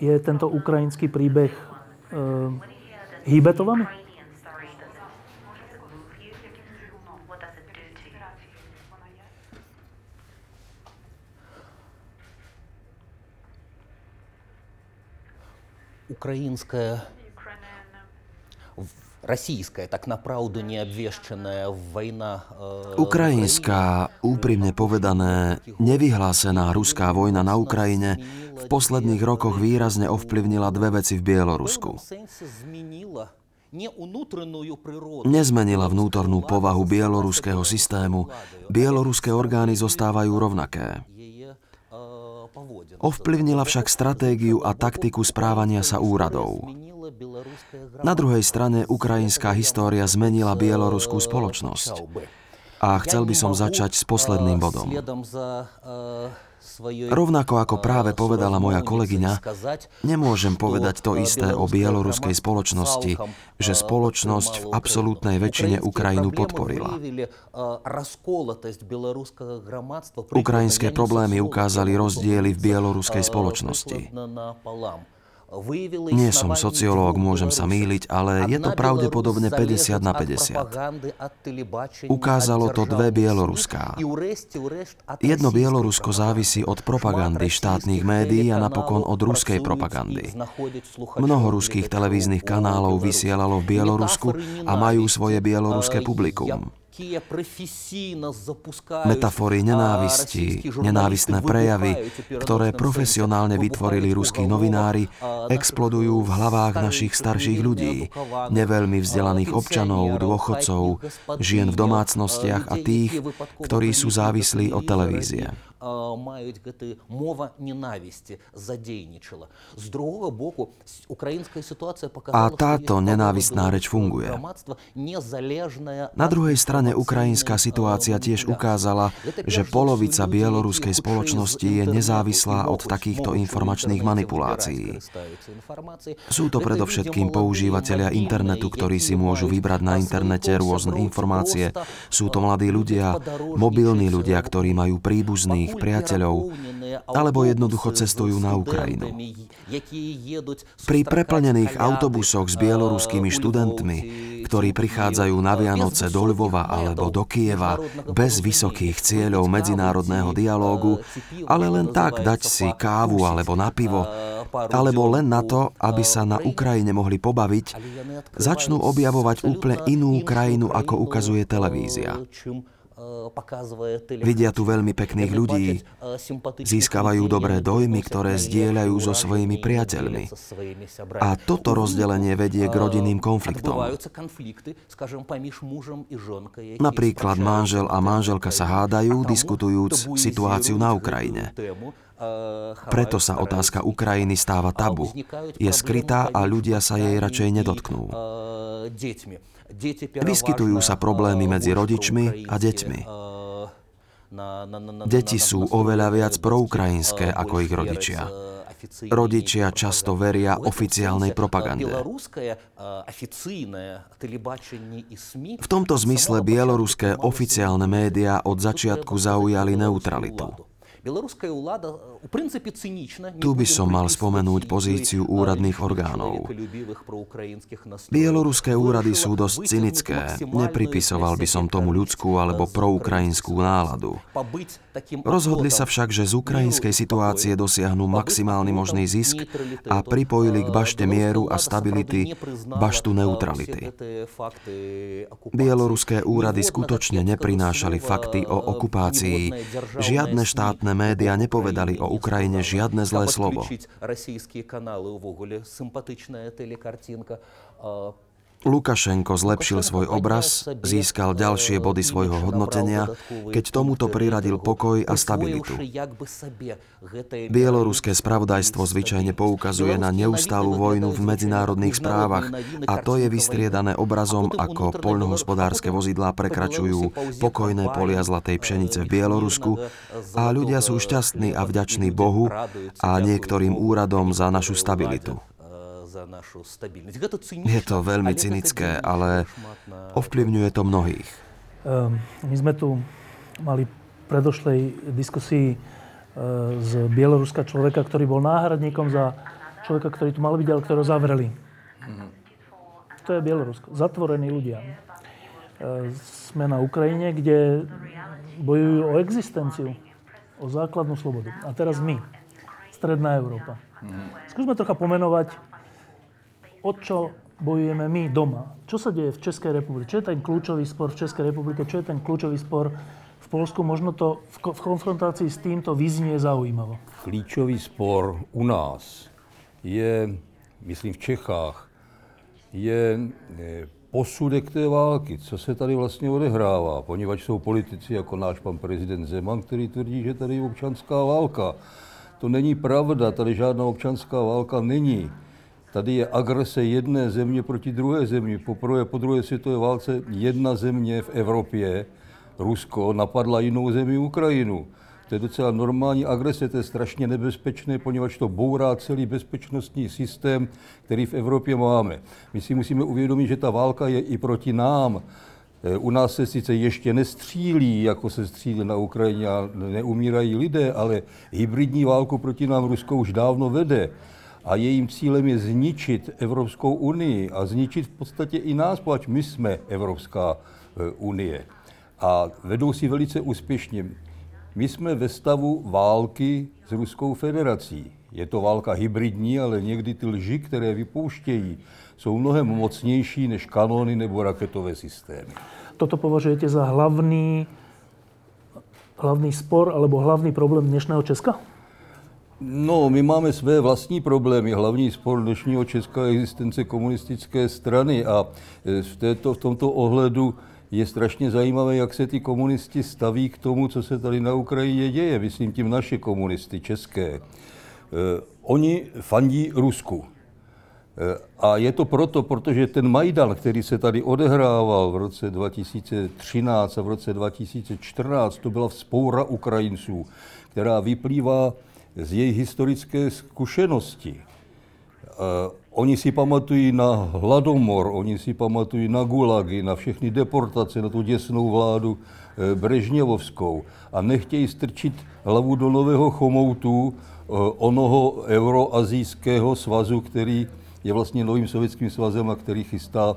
je tento ukrajinský príbeh e, hýbe to vami? украинская российская, tak направду neobvieštená vojna... Ukrajinská, úprimne povedané, nevyhlásená ruská vojna na Ukrajine v posledných rokoch výrazne ovplyvnila dve veci v Bielorusku. Nezmenila vnútornú povahu bieloruského systému. Bieloruské orgány zostávajú rovnaké. Ovplyvnila však stratégiu a taktiku správania sa úradov. Na druhej strane ukrajinská história zmenila bieloruskú spoločnosť. A chcel by som začať s posledným bodom. Rovnako ako práve povedala moja kolegyňa, nemôžem povedať to isté o bieloruskej spoločnosti, že spoločnosť v absolútnej väčšine Ukrajinu podporila. Ukrajinské problémy ukázali rozdiely v bieloruskej spoločnosti. Nie som sociológ, môžem sa míliť, ale je to pravdepodobne 50 na 50. Ukázalo to dve Bieloruská. Jedno Bielorusko závisí od propagandy štátnych médií a napokon od ruskej propagandy. Mnoho ruských televíznych kanálov vysielalo v Bielorusku a majú svoje bieloruské publikum. Metafory nenávisti, nenávistné prejavy, ktoré profesionálne vytvorili ruskí novinári, explodujú v hlavách našich starších ľudí, neveľmi vzdelaných občanov, dôchodcov, žien v domácnostiach a tých, ktorí sú závislí od televízie мають гэты мова ненависти задейничала. З другого боку, украинская ситуация показала, A táto nenávistná reč funguje. Na druhej strane ukrajinská situácia tiež ukázala, že polovica bieloruskej spoločnosti je nezávislá od takýchto informačných manipulácií. Sú to predovšetkým používateľia internetu, ktorí si môžu vybrať na internete rôzne informácie. Sú to mladí ľudia, mobilní ľudia, ktorí majú príbuzných, svojich priateľov, alebo jednoducho cestujú na Ukrajinu. Pri preplnených autobusoch s bieloruskými študentmi, ktorí prichádzajú na Vianoce do Lvova alebo do Kieva bez vysokých cieľov medzinárodného dialógu, ale len tak dať si kávu alebo na pivo, alebo len na to, aby sa na Ukrajine mohli pobaviť, začnú objavovať úplne inú krajinu, ako ukazuje televízia. Vidia tu veľmi pekných ľudí, získavajú dobré dojmy, ktoré zdieľajú so svojimi priateľmi. A toto rozdelenie vedie k rodinným konfliktom. Napríklad manžel a manželka sa hádajú, diskutujúc situáciu na Ukrajine. Preto sa otázka Ukrajiny stáva tabu. Je skrytá a ľudia sa jej radšej nedotknú. Vyskytujú sa problémy medzi rodičmi a deťmi. Deti sú oveľa viac proukrajinské ako ich rodičia. Rodičia často veria oficiálnej propagande. V tomto zmysle bieloruské oficiálne médiá od začiatku zaujali neutralitu. Tu by som mal spomenúť pozíciu úradných orgánov. Bieloruské úrady sú dosť cynické. Nepripisoval by som tomu ľudskú alebo proukrajinskú náladu. Rozhodli sa však, že z ukrajinskej situácie dosiahnu maximálny možný zisk a pripojili k bašte mieru a stability baštu neutrality. Bieloruské úrady skutočne neprinášali fakty o okupácii. Žiadne štátne médiá nepovedali o Ukrajine žiadne zlé slovo. Lukašenko zlepšil svoj obraz, získal ďalšie body svojho hodnotenia, keď tomuto priradil pokoj a stabilitu. Bieloruské spravodajstvo zvyčajne poukazuje na neustálu vojnu v medzinárodných správach. a to je vystriedané obrazom, ako poľnohospodárske vozidlá prekračujú pokojné polia zlatej pšenice v Bielorusku. a ľudia sú šťastní a vďační Bohu a niektorým úradom za našu stabilitu. Je to veľmi cynické, ale ovplyvňuje to mnohých. Ehm, my sme tu mali predošlej diskusii e, z Bieloruska človeka, ktorý bol náhradníkom za človeka, ktorý tu mal byť, ale ktorého zavreli. Mhm. To je Bielorusko. Zatvorení ľudia. E, sme na Ukrajine, kde bojujú o existenciu, o základnú slobodu. A teraz my, Stredná Európa. Mhm. Skúsme trocha pomenovať o čo bojujeme my doma. Čo sa deje v Českej republike? Čo je ten kľúčový spor v Českej republike? Čo je ten kľúčový spor v Polsku? Možno to v, konfrontácii s týmto vyznie zaujímavo. Klíčový spor u nás je, myslím v Čechách, je posudek té války, co se tady vlastně odehrává, poněvadž jsou politici jako náš pan prezident Zeman, který tvrdí, že tady je občanská válka. To není pravda, tady žádná občanská válka není. Tady je agrese jedné země proti druhé zemi. Poprvé po druhé světové válce jedna země v Evropě, Rusko, napadla jinou zemi Ukrajinu. To je docela normální agrese, to je strašně nebezpečné, poněvadž to bourá celý bezpečnostní systém, který v Evropě máme. My si musíme uvědomit, že ta válka je i proti nám. E, u nás se sice ještě nestřílí, jako se střílí na Ukrajině a neumírají lidé, ale hybridní válku proti nám Rusko už dávno vede. A jejím cílem je zničit Evropskou unii a zničit v podstatě i nás, protože my jsme Evropská e, unie. A vedou si velice úspěšně. My jsme ve stavu války s Ruskou federací. Je to válka hybridní, ale někdy ty lži, které vypouštějí, jsou mnohem mocnější než kanony nebo raketové systémy. Toto považujete za hlavný, hlavný spor alebo hlavný problém dnešného Česka? No, my máme své vlastní problémy. Hlavní spor dnešního Česka je existence komunistické strany a e, v, této, v tomto ohledu je strašně zajímavé, jak se ty komunisti staví k tomu, co se tady na Ukrajině děje. Myslím tím naše komunisty, české. Eh, oni fandí Rusku. Eh, a je to proto, protože ten Majdan, který se tady odehrával v roce 2013 a v roce 2014, to byla vzpoura Ukrajinců, která vyplývá z jejich historické zkušenosti. Eh, oni si pamatují na hladomor, oni si pamatují na gulagy, na všechny deportace, na tu děsnou vládu Brežněvovskou a nechtějí strčit hlavu do nového chomoutu Eh, onoho euroazijského svazu, který je vlastně novým sovětským svazem a který chystá,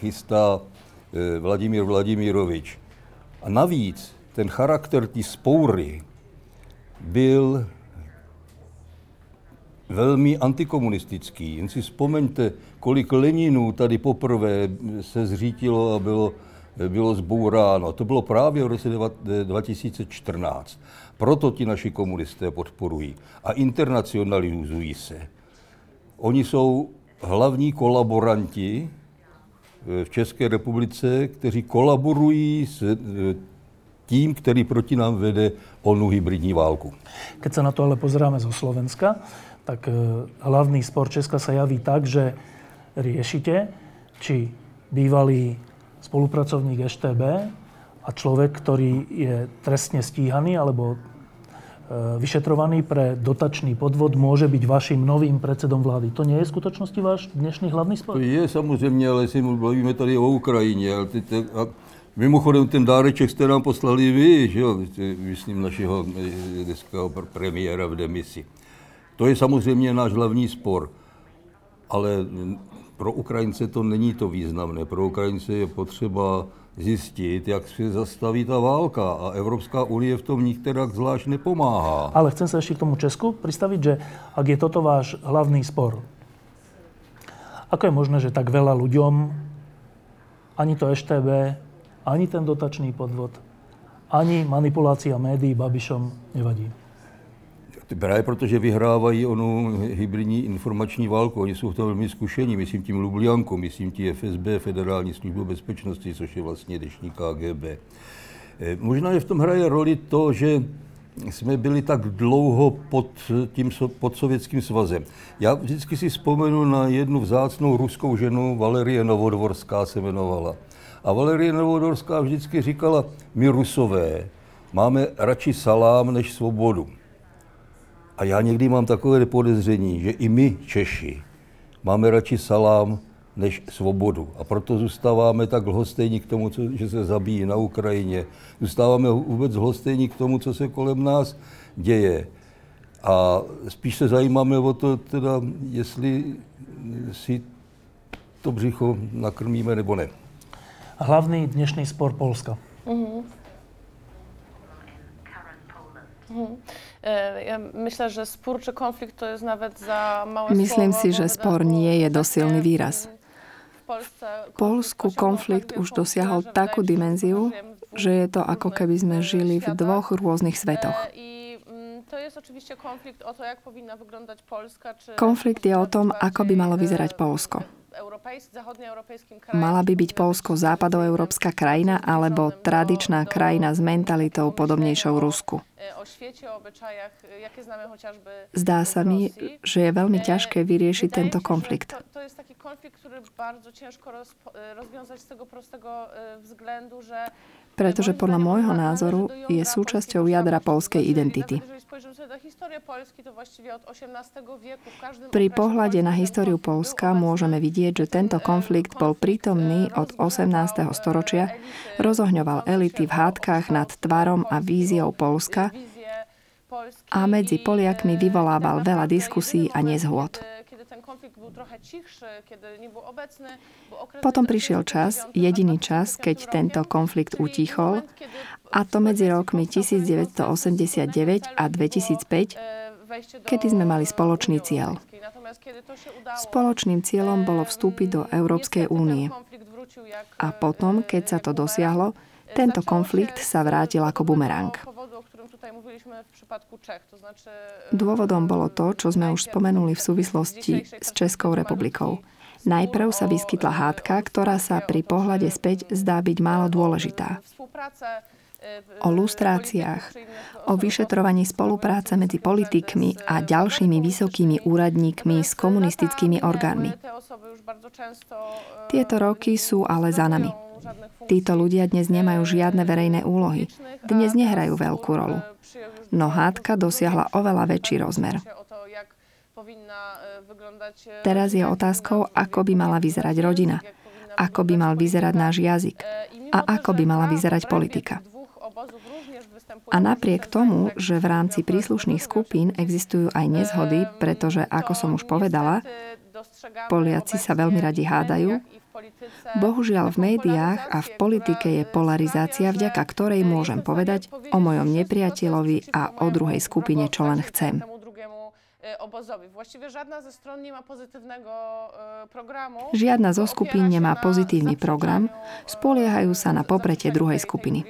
chystá Vladimír Vladimirovič. A navíc ten charakter té spoury byl velmi antikomunistický. Jen si vzpomeňte, kolik Leninů tady poprvé se zřítilo a bylo, bylo zbouráno. To bylo právě v roce 2014. Proto ti naši komunisté podporují a internacionalizují se. Oni jsou hlavní kolaboranti eh, v České republice, kteří kolaborují s eh, tím, který proti nám vede onu hybridní válku. Keď sa na to ale pozeráme zo Slovenska, tak eh, hlavný spor Česka sa javí tak, že riešite, či bývalý spolupracovník EŠTB a človek, ktorý je trestne stíhaný alebo e, vyšetrovaný pre dotačný podvod, môže byť vašim novým predsedom vlády. To nie je v skutočnosti váš dnešný hlavný spor? To je samozřejmě, ale si mluvíme tady o Ukrajině. Mimochodem ten dáreček jste nám poslali vy, že jo? myslím našeho e, dneského premiéra v demisi. To je samozřejmě náš hlavní spor. Ale pro Ukrajince to není to významné. Pro Ukrajince je potřeba zjistit, jak se zastaví ta válka a Evropská unie v tom nikterak zvlášť nepomáhá. Ale chcem sa ešte k tomu Česku pristaviť, že ak je toto váš hlavný spor, ako je možné, že tak veľa ľuďom ani to EŠTB, ani ten dotačný podvod, ani manipulácia médií Babišom nevadí? Právě protože vyhrávají onu hybridní informační válku. Oni jsou v tom velmi zkušení, myslím tím Lublianko, myslím tím FSB, Federální službu bezpečnosti, což je vlastně dnešní KGB. Eh, možná je v tom hraje roli to, že jsme byli tak dlouho pod, tím, pod sovětským svazem. Já vždycky si vzpomenu na jednu vzácnou ruskou ženu, Valerie Novodvorská se jmenovala. A Valerie Novodorská vždycky říkala, my rusové máme radši salám než svobodu. A já někdy mám takové podezření, že i my, Češi, máme radši salám než svobodu. A proto zůstáváme tak lhostejní k tomu, co, že se zabíjí na Ukrajině. Zůstáváme vůbec lhostejní k tomu, co se kolem nás děje. A spíš se zajímáme o to, teda, jestli si to břicho nakrmíme nebo ne. Hlavný dnešný spor Polska. Ja myślę, że spór czy konflikt to jest nawet za małe Myslím si, že spor nie je dosilný výraz. V Polsku konflikt už dosiahol takú dimenziu, že je to ako keby sme žili v dvoch rôznych svetoch. Konflikt je o tom, ako by malo vyzerať Polsko. Mala by byť Polsko západoeurópska krajina alebo tradičná krajina s mentalitou podobnejšou Rusku. Zdá sa mi, že je veľmi ťažké vyriešiť tento konflikt. To je taký konflikt, ktorý bardzo ciężko rozwiązać z tego prostego względu, że pretože podľa môjho názoru je súčasťou jadra polskej identity. Pri pohľade na históriu Polska môžeme vidieť, že tento konflikt bol prítomný od 18. storočia, rozohňoval elity v hádkach nad tvarom a víziou Polska a medzi Poliakmi vyvolával veľa diskusí a nezhôd. Potom prišiel čas, jediný čas, keď tento konflikt utichol, a to medzi rokmi 1989 a 2005, kedy sme mali spoločný cieľ. Spoločným cieľom bolo vstúpiť do Európskej únie. A potom, keď sa to dosiahlo, tento konflikt sa vrátil ako bumerang. Dôvodom bolo to, čo sme už spomenuli v súvislosti s Českou republikou. Najprv sa vyskytla hádka, ktorá sa pri pohľade späť zdá byť málo dôležitá. O lustráciách, o vyšetrovaní spolupráce medzi politikmi a ďalšími vysokými úradníkmi s komunistickými orgánmi. Tieto roky sú ale za nami. Títo ľudia dnes nemajú žiadne verejné úlohy. Dnes nehrajú veľkú rolu no hádka dosiahla oveľa väčší rozmer. Teraz je otázkou, ako by mala vyzerať rodina, ako by mal vyzerať náš jazyk a ako by mala vyzerať politika. A napriek tomu, že v rámci príslušných skupín existujú aj nezhody, pretože, ako som už povedala, Poliaci sa veľmi radi hádajú, Bohužiaľ v médiách a v politike je polarizácia, vďaka ktorej môžem povedať o mojom nepriateľovi a o druhej skupine, čo len chcem. Žiadna zo skupín nemá pozitívny program, spoliehajú sa na popretie druhej skupiny.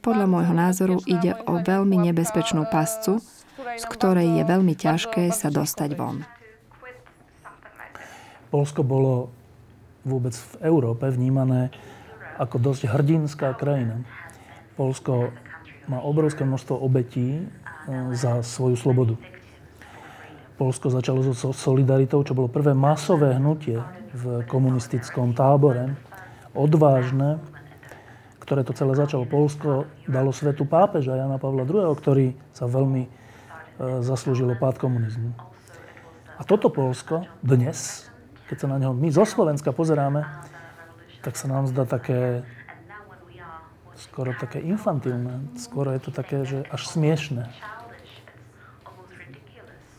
Podľa môjho názoru ide o veľmi nebezpečnú pascu, z ktorej je veľmi ťažké sa dostať von. Polsko bolo vôbec v Európe vnímané ako dosť hrdinská krajina. Polsko má obrovské množstvo obetí e, za svoju slobodu. Polsko začalo so solidaritou, čo bolo prvé masové hnutie v komunistickom tábore. Odvážne, ktoré to celé začalo. Polsko dalo svetu pápeža Jana Pavla II, ktorý sa veľmi e, zaslúžilo pád komunizmu. A toto Polsko dnes keď sa na neho my zo Slovenska pozeráme, tak sa nám zdá také skoro také infantilné. Skoro je to také, že až smiešné.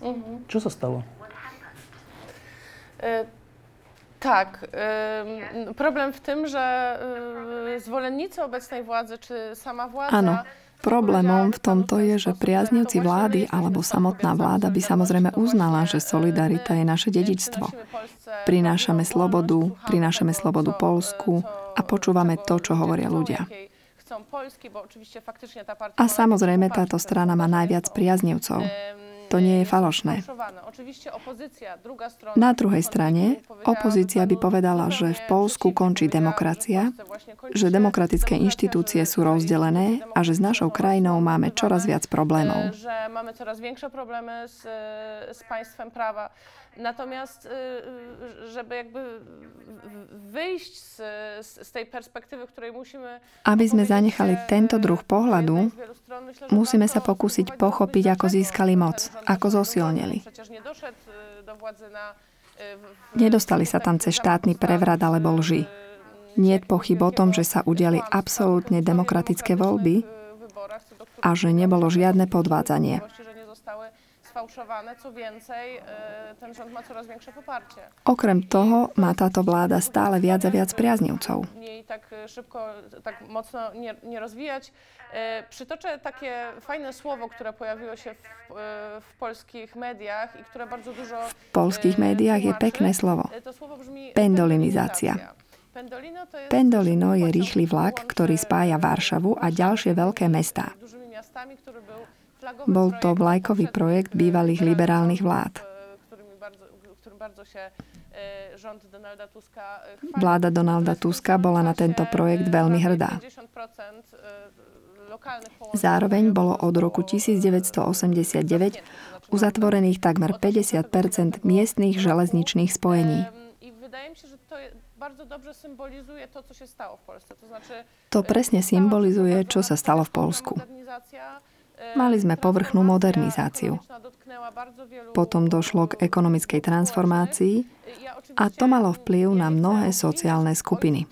Mm-hmm. Čo sa stalo? E, tak. E, problem w tym, że e, zwolennicy obecnej władzy, czy sama władza... Ano. Problémom v tomto je, že priaznivci vlády alebo samotná vláda by samozrejme uznala, že solidarita je naše dedičstvo. Prinášame slobodu, prinášame slobodu Polsku a počúvame to, čo hovoria ľudia. A samozrejme táto strana má najviac priaznivcov. To nie je falošné. Na druhej strane, opozícia by povedala, že v Polsku končí demokracia, že demokratické inštitúcie sú rozdelené a že s našou krajinou máme čoraz viac problémov. Že máme coraz większe problemy z, z państwem prawa. Natomiast, żeby jakby wyjść z, z tej perspektywy, której musimy... Aby sme zanechali tento druh pohľadu, musíme sa pokúsić pochopiť, ako získali moc, ako zosilnili. Nedostali sa tam cez štátny prevrat alebo lži. Nie je pochyb o tom, že sa udiali absolútne demokratické voľby a že nebolo žiadne podvádzanie sfałszowane. Co więcej, e, ten rząd ma coraz większe poparcie. Okrem toho má táto vláda stále viac a viac priaznivcov. Nie tak e, szybko, tak mocno nie, nie rozwijać. E, przytoczę takie fajne słowo, które pojawiło się w, w polskich mediach i które bardzo dużo... V polských médiách je pekné slovo. To słowo brzmi pendolinizácia. Pendolino je rýchly vlak, ktorý spája Varšavu a ďalšie veľké mestá. Bol to vlajkový projekt bývalých liberálnych vlád. rząd Donalda Tuska Vláda Donalda Tuska bola na tento projekt veľmi hrdá. Zároveň bolo od roku 1989 uzatvorených takmer 50% miestnych železničných spojení. To presne symbolizuje, čo sa stalo v Polsku. Mali sme povrchnú modernizáciu. Potom došlo k ekonomickej transformácii a to malo vplyv na mnohé sociálne skupiny.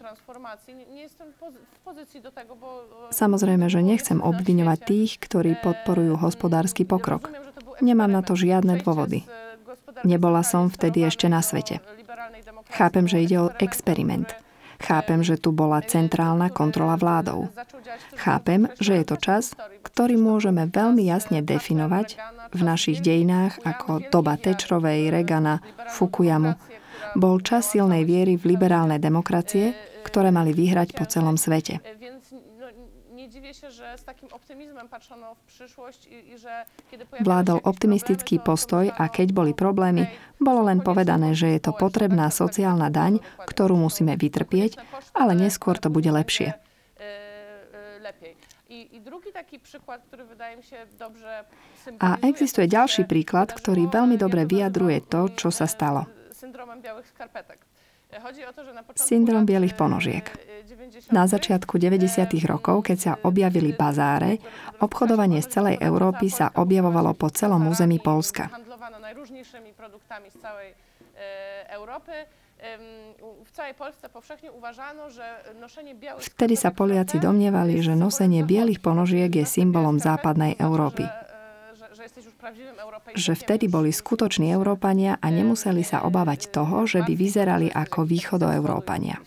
Samozrejme, že nechcem obviňovať tých, ktorí podporujú hospodársky pokrok. Nemám na to žiadne dôvody. Nebola som vtedy ešte na svete. Chápem, že ide o experiment. Chápem, že tu bola centrálna kontrola vládou. Chápem, že je to čas, ktorý môžeme veľmi jasne definovať v našich dejinách ako doba Tečrovej, Regana, Fukuyamu. Bol čas silnej viery v liberálne demokracie, ktoré mali vyhrať po celom svete. Vládol optimistický postoj a keď boli problémy, bolo len povedané, že je to potrebná sociálna daň, ktorú musíme vytrpieť, ale neskôr to bude lepšie. A existuje ďalší príklad, ktorý veľmi dobre vyjadruje to, čo sa stalo. Syndrom bielých ponožiek. Na začiatku 90. rokov, keď sa objavili bazáre, obchodovanie z celej Európy sa objavovalo po celom území Polska. Vtedy sa Poliaci domnievali, že nosenie bielých ponožiek je symbolom západnej Európy že vtedy boli skutoční Európania a nemuseli sa obávať toho, že by vyzerali ako východoeurópania.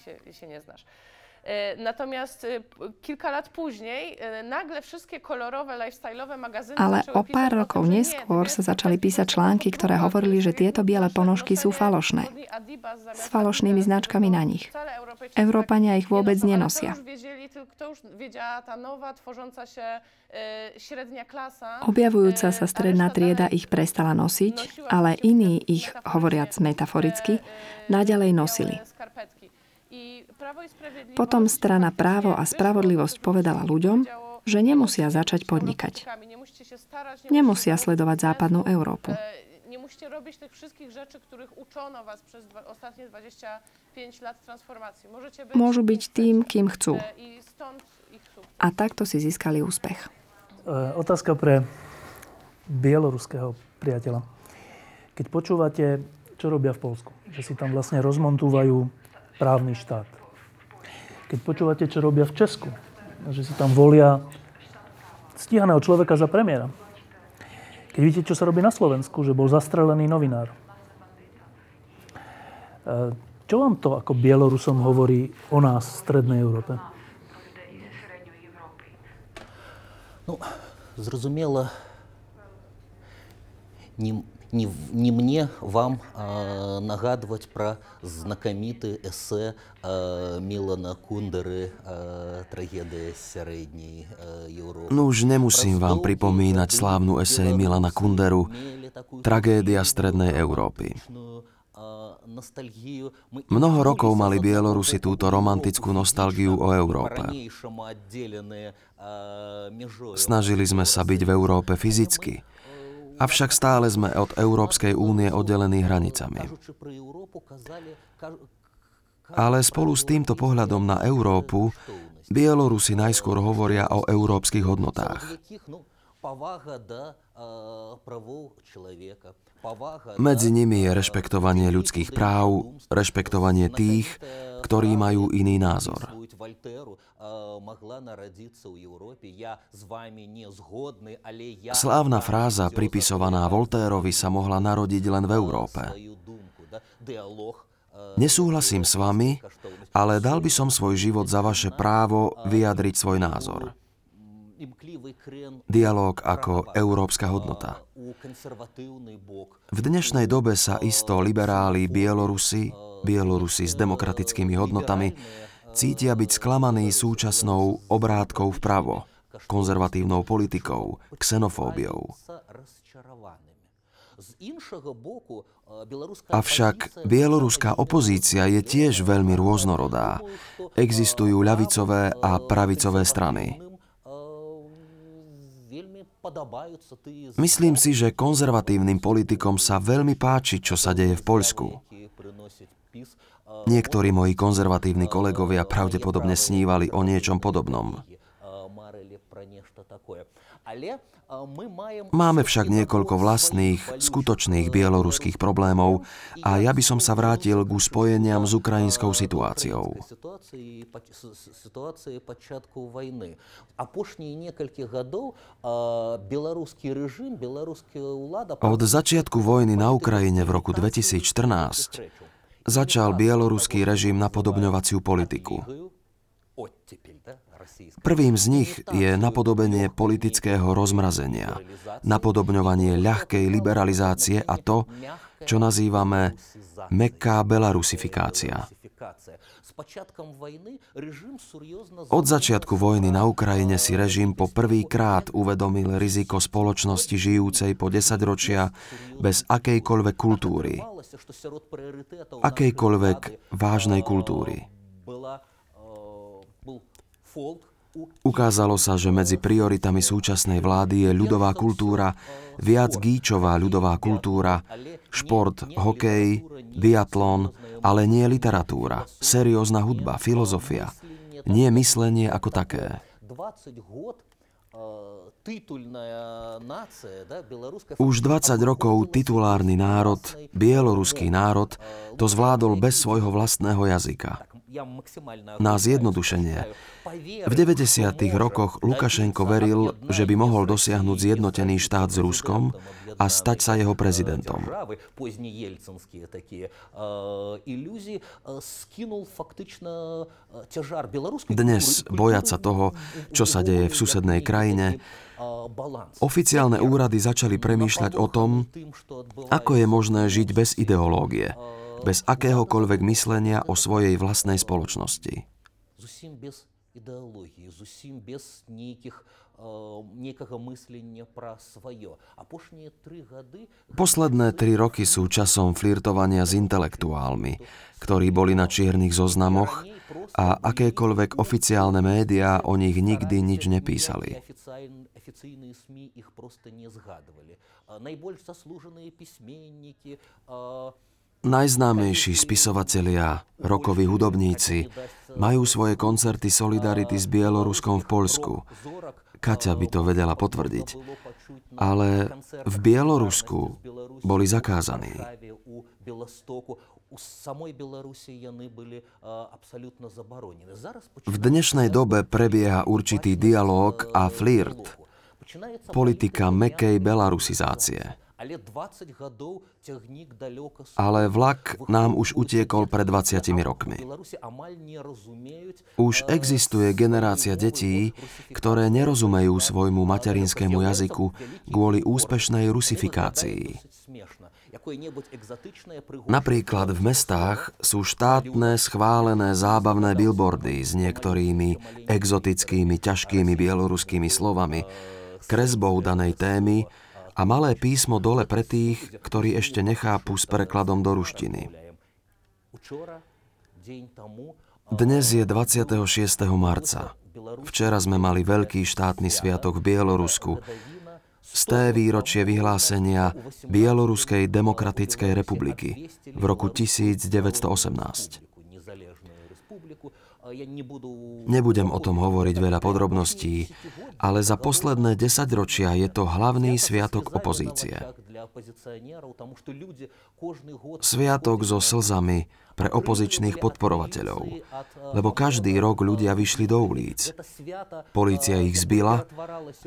E, natomiast e, kilka lat później e, nagle wszystkie kolorowe lifestyle'owe magazyny Ale o pár rokov neskôr sa začali písať články, ktoré hovorili, že tieto biele ponožky sú falošné. S falošnými značkami na nich. Európania ich vôbec nenosia. Objavujúca sa stredná trieda ich prestala nosiť, ale iní ich, hovoriac metaforicky, naďalej nosili. Potom strana Právo a spravodlivosť povedala ľuďom, že nemusia začať podnikať. Nemusia sledovať západnú Európu. Nemusíte robiť tých všetkých rzeczy, ktorých učono vás przez ostatnie 25 lat. Môžu byť tým, kým chcú. A takto si získali úspech. Otázka pre bieloruského priateľa. Keď počúvate, čo robia v Polsku, že si tam vlastne rozmontúvajú právny štát, keď počúvate, čo robia v Česku, že si tam volia stíhaného človeka za premiéra. Keď vidíte, čo sa robí na Slovensku, že bol zastrelený novinár. E, čo vám to ako Bielorusom hovorí o nás v Strednej Európe? No, зрозуміло, ні, не, не мне вам э, нагадывать про знакомитые эссе э, Милана Кундеры э, «Трагедия Средней э, Европы». No už nemusím vám pripomínať slávnu esej Milana Kunderu Tragédia Strednej Európy. Mnoho rokov mali Bielorusi túto romantickú nostalgiu o Európe. Snažili sme sa byť v Európe fyzicky, Avšak stále sme od Európskej únie oddelení hranicami. Ale spolu s týmto pohľadom na Európu, Bielorusi najskôr hovoria o európskych hodnotách. Medzi nimi je rešpektovanie ľudských práv, rešpektovanie tých, ktorí majú iný názor. Slávna fráza pripisovaná Voltérovi sa mohla narodiť len v Európe. Nesúhlasím s vami, ale dal by som svoj život za vaše právo vyjadriť svoj názor. Dialóg ako európska hodnota. V dnešnej dobe sa isto liberáli Bielorusi, Bielorusi s demokratickými hodnotami, cítia byť sklamaní súčasnou obrátkou vpravo, konzervatívnou politikou, xenofóbiou. Avšak bieloruská opozícia je tiež veľmi rôznorodá. Existujú ľavicové a pravicové strany. Myslím si, že konzervatívnym politikom sa veľmi páči, čo sa deje v Poľsku. Niektorí moji konzervatívni kolegovia pravdepodobne snívali o niečom podobnom. Máme však niekoľko vlastných, skutočných bieloruských problémov a ja by som sa vrátil ku spojeniam s ukrajinskou situáciou. Od začiatku vojny na Ukrajine v roku 2014 začal bieloruský režim napodobňovaciu politiku. Prvým z nich je napodobenie politického rozmrazenia, napodobňovanie ľahkej liberalizácie a to, čo nazývame mekká belarusifikácia. Od začiatku vojny na Ukrajine si režim po prvý krát uvedomil riziko spoločnosti žijúcej po 10 ročia bez akejkoľvek kultúry, akejkoľvek vážnej kultúry. Ukázalo sa, že medzi prioritami súčasnej vlády je ľudová kultúra, viac gíčová ľudová kultúra, šport, hokej, biatlon, ale nie literatúra, seriózna hudba, filozofia, nie myslenie ako také. Už 20 rokov titulárny národ, bieloruský národ, to zvládol bez svojho vlastného jazyka. Na zjednodušenie. V 90. rokoch Lukašenko veril, že by mohol dosiahnuť zjednotený štát s Ruskom a stať sa jeho prezidentom. Dnes, bojať sa toho, čo sa deje v susednej krajine, oficiálne úrady začali premýšľať o tom, ako je možné žiť bez ideológie, bez akéhokoľvek myslenia o svojej vlastnej spoločnosti. Posledné tri roky sú časom flirtovania s intelektuálmi, ktorí boli na čiernych zoznamoch a akékoľvek oficiálne médiá o nich nikdy nič nepísali. Najznámejší spisovatelia, rokoví hudobníci majú svoje koncerty Solidarity s Bieloruskom v Polsku. Kaťa by to vedela potvrdiť. Ale v Bielorusku boli zakázaní. V dnešnej dobe prebieha určitý dialog a flirt. Politika mekej belarusizácie. Ale vlak nám už utiekol pred 20 rokmi. Už existuje generácia detí, ktoré nerozumejú svojmu materinskému jazyku kvôli úspešnej rusifikácii. Napríklad v mestách sú štátne schválené zábavné billboardy s niektorými exotickými, ťažkými bieloruskými slovami, kresbou danej témy, a malé písmo dole pre tých, ktorí ešte nechápu s prekladom do ruštiny. Dnes je 26. marca. Včera sme mali veľký štátny sviatok v Bielorusku. Z té výročie vyhlásenia Bieloruskej demokratickej republiky v roku 1918. Nebudem o tom hovoriť veľa podrobností, ale za posledné desaťročia je to hlavný sviatok opozície. Sviatok so slzami pre opozičných podporovateľov, lebo každý rok ľudia vyšli do ulic. Polícia ich zbila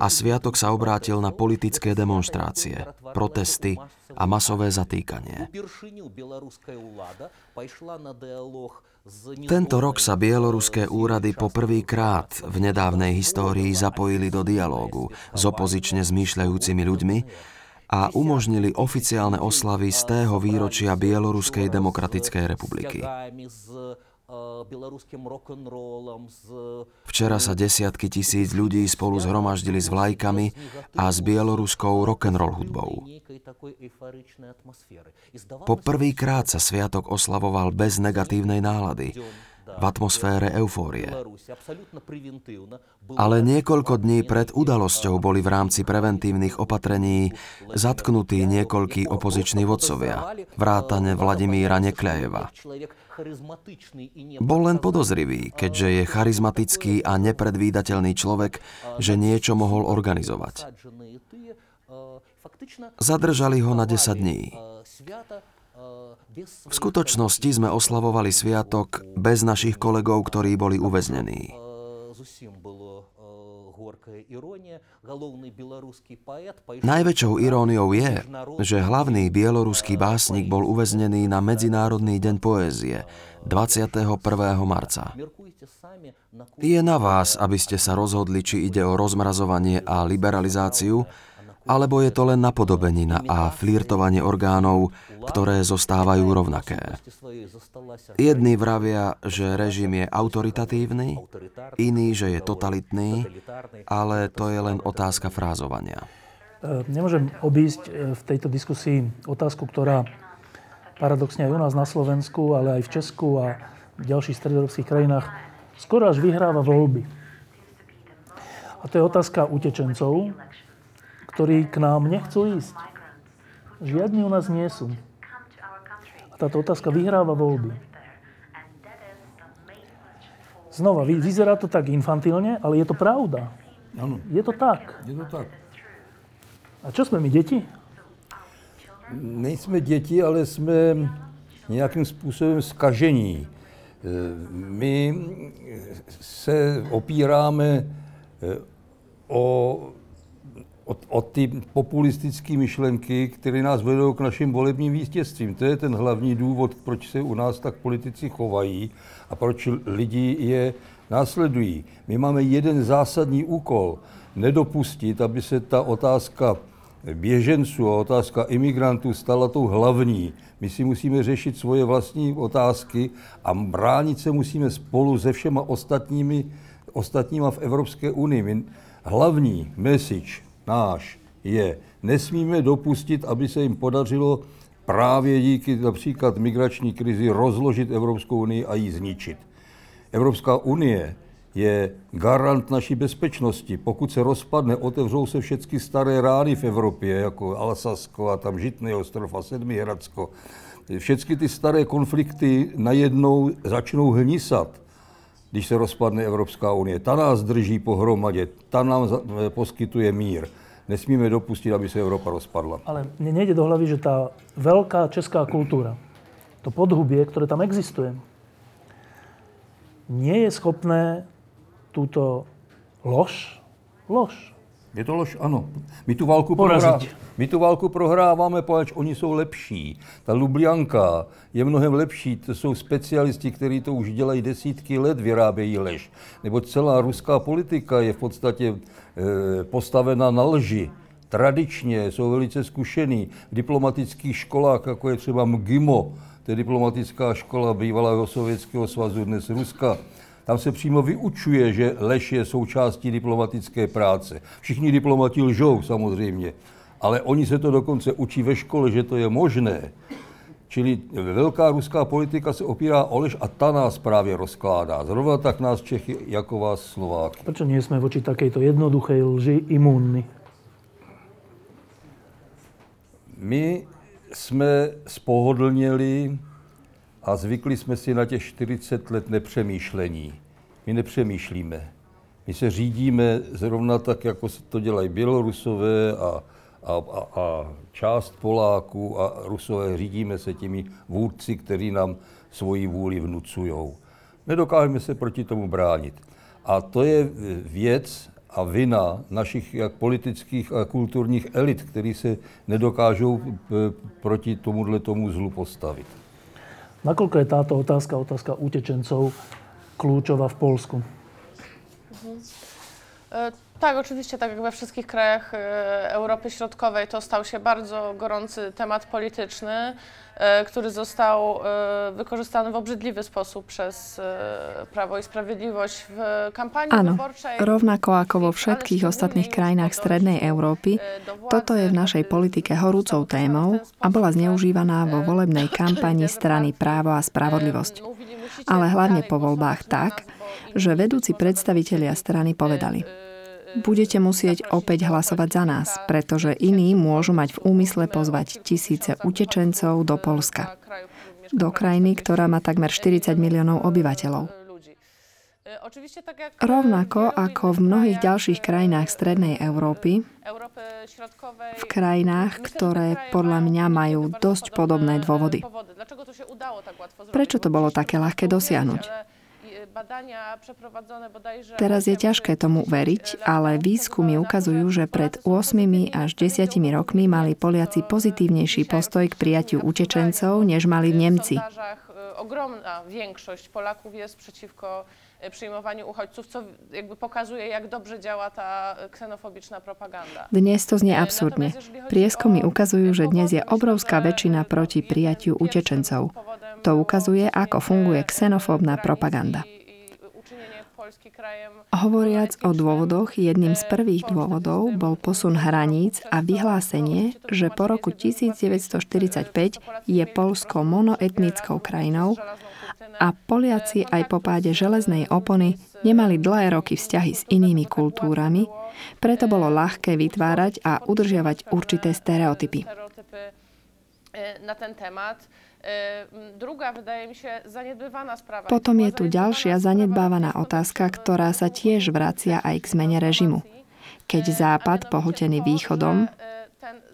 a sviatok sa obrátil na politické demonstrácie, protesty a masové zatýkanie. Tento rok sa bieloruské úrady poprvýkrát v nedávnej histórii zapojili do dialógu s opozične zmýšľajúcimi ľuďmi a umožnili oficiálne oslavy z tého výročia Bieloruskej demokratickej republiky. Včera sa desiatky tisíc ľudí spolu zhromaždili s vlajkami a s bieloruskou rock'n'roll hudbou. Po prvýkrát sa sviatok oslavoval bez negatívnej nálady v atmosfére eufórie. Ale niekoľko dní pred udalosťou boli v rámci preventívnych opatrení zatknutí niekoľkí opoziční vodcovia, vrátane Vladimíra Nekľajeva. Bol len podozrivý, keďže je charizmatický a nepredvídateľný človek, že niečo mohol organizovať. Zadržali ho na 10 dní. V skutočnosti sme oslavovali sviatok bez našich kolegov, ktorí boli uväznení. Najväčšou iróniou je, že hlavný bieloruský básnik bol uväznený na Medzinárodný deň poézie 21. marca. Je na vás, aby ste sa rozhodli, či ide o rozmrazovanie a liberalizáciu, alebo je to len napodobenina a flirtovanie orgánov, ktoré zostávajú rovnaké. Jedni vravia, že režim je autoritatívny, iní, že je totalitný, ale to je len otázka frázovania. E, nemôžem obísť e, v tejto diskusii otázku, ktorá paradoxne aj u nás na Slovensku, ale aj v Česku a v ďalších stredoeurópskych krajinách skoro až vyhráva voľby. A to je otázka utečencov, ktorí k nám nechcú ísť. Žiadni u nás nie sú. A táto otázka vyhráva voľby. Znova, vyzerá to tak infantilne, ale je to pravda. Ano. Je to tak. Je to tak. A čo jsme my, děti? Nejsme děti, ale jsme nějakým způsobem skažení. My se opíráme o o, o ty populistické myšlenky, které nás vedou k našim volebním vítězstvím. To je ten hlavní důvod, proč se u nás tak politici chovají a proč lidi je následují. My máme jeden zásadní úkol, nedopustit, aby se ta otázka běženců a otázka imigrantů stala tou hlavní. My si musíme řešit svoje vlastní otázky a bránit se musíme spolu se všema ostatními, ostatníma v Evropské unii. Hlavní message náš je, nesmíme dopustit, aby se jim podařilo právě díky například migrační krizi rozložit Evropskou unii a ji zničit. Evropská unie je garant naší bezpečnosti. Pokud se rozpadne, otevřou se všechny staré rány v Evropě, jako Alsasko a tam Žitný ostrov a Sedmihradsko. Všechny ty staré konflikty najednou začnou hnisat, když se rozpadne Evropská unie. Ta nás drží pohromadě, ta nám poskytuje mír nesmíme dopustit, aby se Európa rozpadla. Ale mne nejde do hlavy, že tá veľká česká kultúra, to podhubie, ktoré tam existuje, nie je schopné túto lož, lož, je to lož, ano. My tu válku, prohrá... My tu válku prohráváme, poněvadž oni jsou lepší. Ta Lublianka je mnohem lepší. To jsou specialisti, kteří to už dělají desítky let, vyrábějí lež. Nebo celá ruská politika je v podstatě e, postavena na lži. Tradičně jsou velice zkušený. V diplomatických školách, jako je třeba MGIMO, to je diplomatická škola bývalého Sovětského svazu, dnes Ruska, tam se přímo vyučuje, že lež je součástí diplomatické práce. Všichni diplomati lžou samozřejmě, ale oni se to dokonce učí ve škole, že to je možné. Čili velká ruská politika se opírá o lež a ta nás právě rozkládá. Zrovna tak nás Čechy, jako vás Slováky. Proč nie jsme voči takejto jednoduché lži imúnni? My jsme spohodlněli a zvykli jsme si na těch 40 let nepřemýšlení. My nepřemýšlíme. My se řídíme zrovna tak, jako to dělají Bělorusové a, a, a, a část Poláků a Rusové. Řídíme se těmi vůdci, kteří nám svoji vůli vnucují. Nedokážeme se proti tomu bránit. A to je věc a vina našich jak politických a kulturních elit, který se nedokážou eh, proti tomuhle tomu zlu postavit. Nakoľko je táto otázka, otázka utečencov, kľúčová v Polsku? Mhm. E, Tak, oczywiście, tak jak we wszystkich krajach e, Europy Środkowej, to stał się bardzo gorący temat polityczny, e, który został e, wykorzystany w obrzydliwy sposób przez Prawo i Sprawiedliwość w kampanii Áno, wyborczej. rovnako ako vo všetkých ostatných krajinách Strednej Európy, toto je v našej politike horúcou témou a bola zneužívaná vo volebnej kampani strany Právo a Spravodlivosť. Ale hlavne po voľbách tak, že vedúci predstavitelia strany povedali budete musieť opäť hlasovať za nás, pretože iní môžu mať v úmysle pozvať tisíce utečencov do Polska. Do krajiny, ktorá má takmer 40 miliónov obyvateľov. Rovnako ako v mnohých ďalších krajinách Strednej Európy, v krajinách, ktoré podľa mňa majú dosť podobné dôvody. Prečo to bolo také ľahké dosiahnuť? Teraz je ťažké tomu veriť, ale výskumy ukazujú, že pred 8 až 10 rokmi mali Poliaci pozitívnejší postoj k prijatiu utečencov, než mali v Nemci. Ogromná większość Polaków jest przeciwko przyjmowaniu uchodźców, co jakby pokazuje, jak dobrze działa ta ksenofobiczna propaganda. Dnes to znie absurdne. Prieskumy ukazujú, že dnes je obrovská väčšina proti prijatiu utečencov. To ukazuje, ako funguje ksenofóbna propaganda. Hovoriac o dôvodoch, jedným z prvých dôvodov bol posun hraníc a vyhlásenie, že po roku 1945 je Polsko monoetnickou krajinou a Poliaci aj po páde železnej opony nemali dlhé roky vzťahy s inými kultúrami, preto bolo ľahké vytvárať a udržiavať určité stereotypy. Na ten temat potom je tu ďalšia zanedbávaná otázka, ktorá sa tiež vracia aj k zmene režimu. Keď Západ, pohltený východom,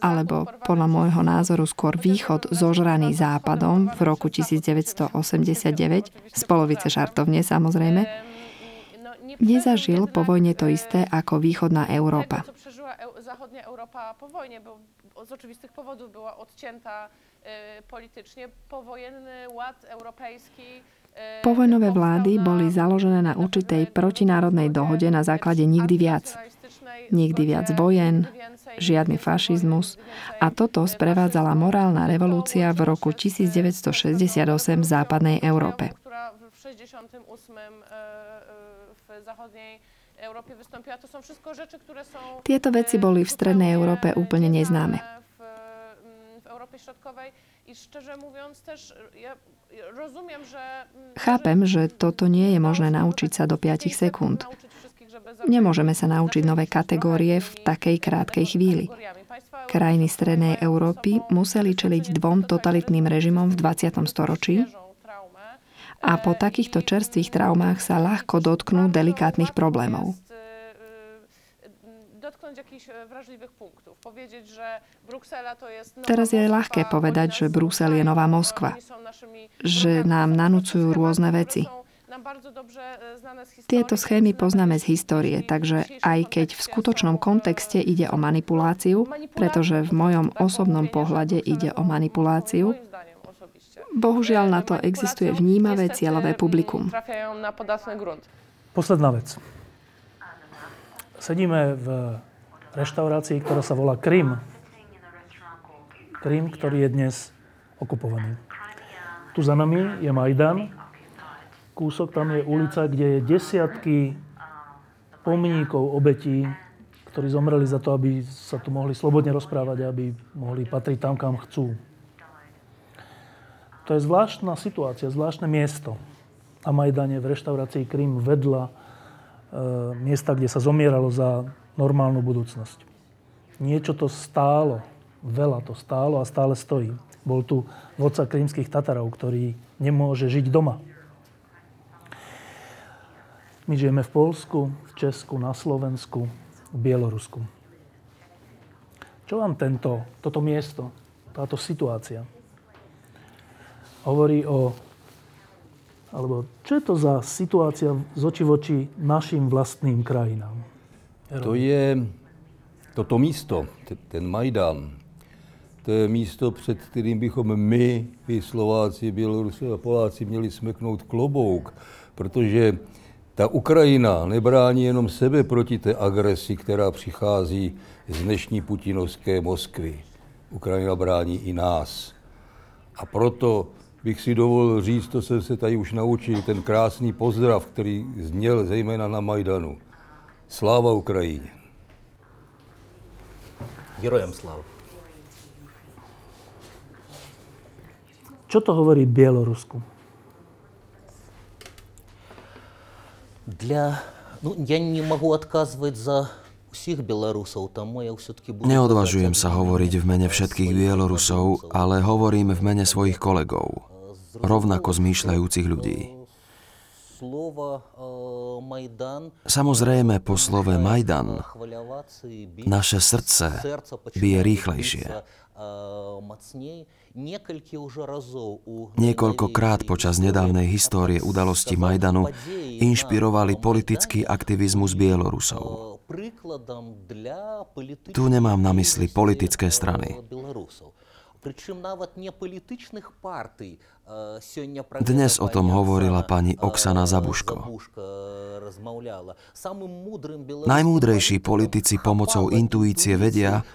alebo podľa môjho názoru skôr východ zožraný západom v roku 1989, z polovice žartovne samozrejme, nezažil po vojne to isté ako východná Európa. Zachodnia Europa po wojnie, bo z oczywistych powodów była odcięta politycznie. Powojenny ład europejski Povojnové vlády boli založené na určitej protinárodnej dohode na základe nikdy viac. Nikdy viac vojen, žiadny fašizmus a toto sprevádzala morálna revolúcia v roku 1968 v západnej Európe. Tieto veci boli v strednej Európe úplne neznáme. Chápem, že toto nie je možné naučiť sa do 5 sekúnd. Nemôžeme sa naučiť nové kategórie v takej krátkej chvíli. Krajiny Strednej Európy museli čeliť dvom totalitným režimom v 20. storočí a po takýchto čerstvých traumách sa ľahko dotknú delikátnych problémov. Teraz je ľahké povedať, že Brusel je nová Moskva, že nám nanúcujú rôzne veci. Tieto schémy poznáme z histórie, takže aj keď v skutočnom kontexte ide o manipuláciu, pretože v mojom osobnom pohľade ide o manipuláciu, Bohužiaľ na to existuje vnímavé cieľové publikum. Posledná vec. Sedíme v reštaurácii, ktorá sa volá Krym. Krym, ktorý je dnes okupovaný. Tu za nami je Majdan. Kúsok tam je ulica, kde je desiatky pomníkov obetí, ktorí zomreli za to, aby sa tu mohli slobodne rozprávať, aby mohli patriť tam, kam chcú. To je zvláštna situácia, zvláštne miesto. Na Majdane v reštaurácii Krym vedľa e, miesta, kde sa zomieralo za normálnu budúcnosť. Niečo to stálo, veľa to stálo a stále stojí. Bol tu vodca krímskych Tatarov, ktorý nemôže žiť doma. My žijeme v Polsku, v Česku, na Slovensku, v Bielorusku. Čo vám tento, toto miesto, táto situácia hovorí o... Alebo čo je to za situácia z oči voči našim vlastným krajinám? To je toto místo, ten Majdan, to je místo, před kterým bychom my, vy Slováci, Bělorusové a Poláci, měli smeknout klobouk, protože Ta Ukrajina nebrání jenom sebe proti té agresi, která přichází z dnešní putinovské Moskvy. Ukrajina brání i nás. A proto bych si dovolil říct, to jsem se tady už naučil, ten krásný pozdrav, který zněl zejména na Majdanu. Sláva Ukrajině. Героям слава. Čo to hovorí Bielorusku? Для... Ну, я не могу отказывать за всіх білорусov, тому я все-таки буду... Neodvažujem sa hovoriť v mene všetkých Bielorusov, ale hovorím v mene svojich kolegov, rovnako zmýšľajúcich ľudí. Samozrejme, po slove Majdan naše srdce bije rýchlejšie. Niekoľkokrát počas nedávnej histórie udalosti Majdanu inšpirovali politický aktivizmus Bielorusov. Tu nemám na mysli politické strany. Dnes o tom hovorila pani Oksana Zabuško. Najmúdrejší politici pomocou intuície vedia,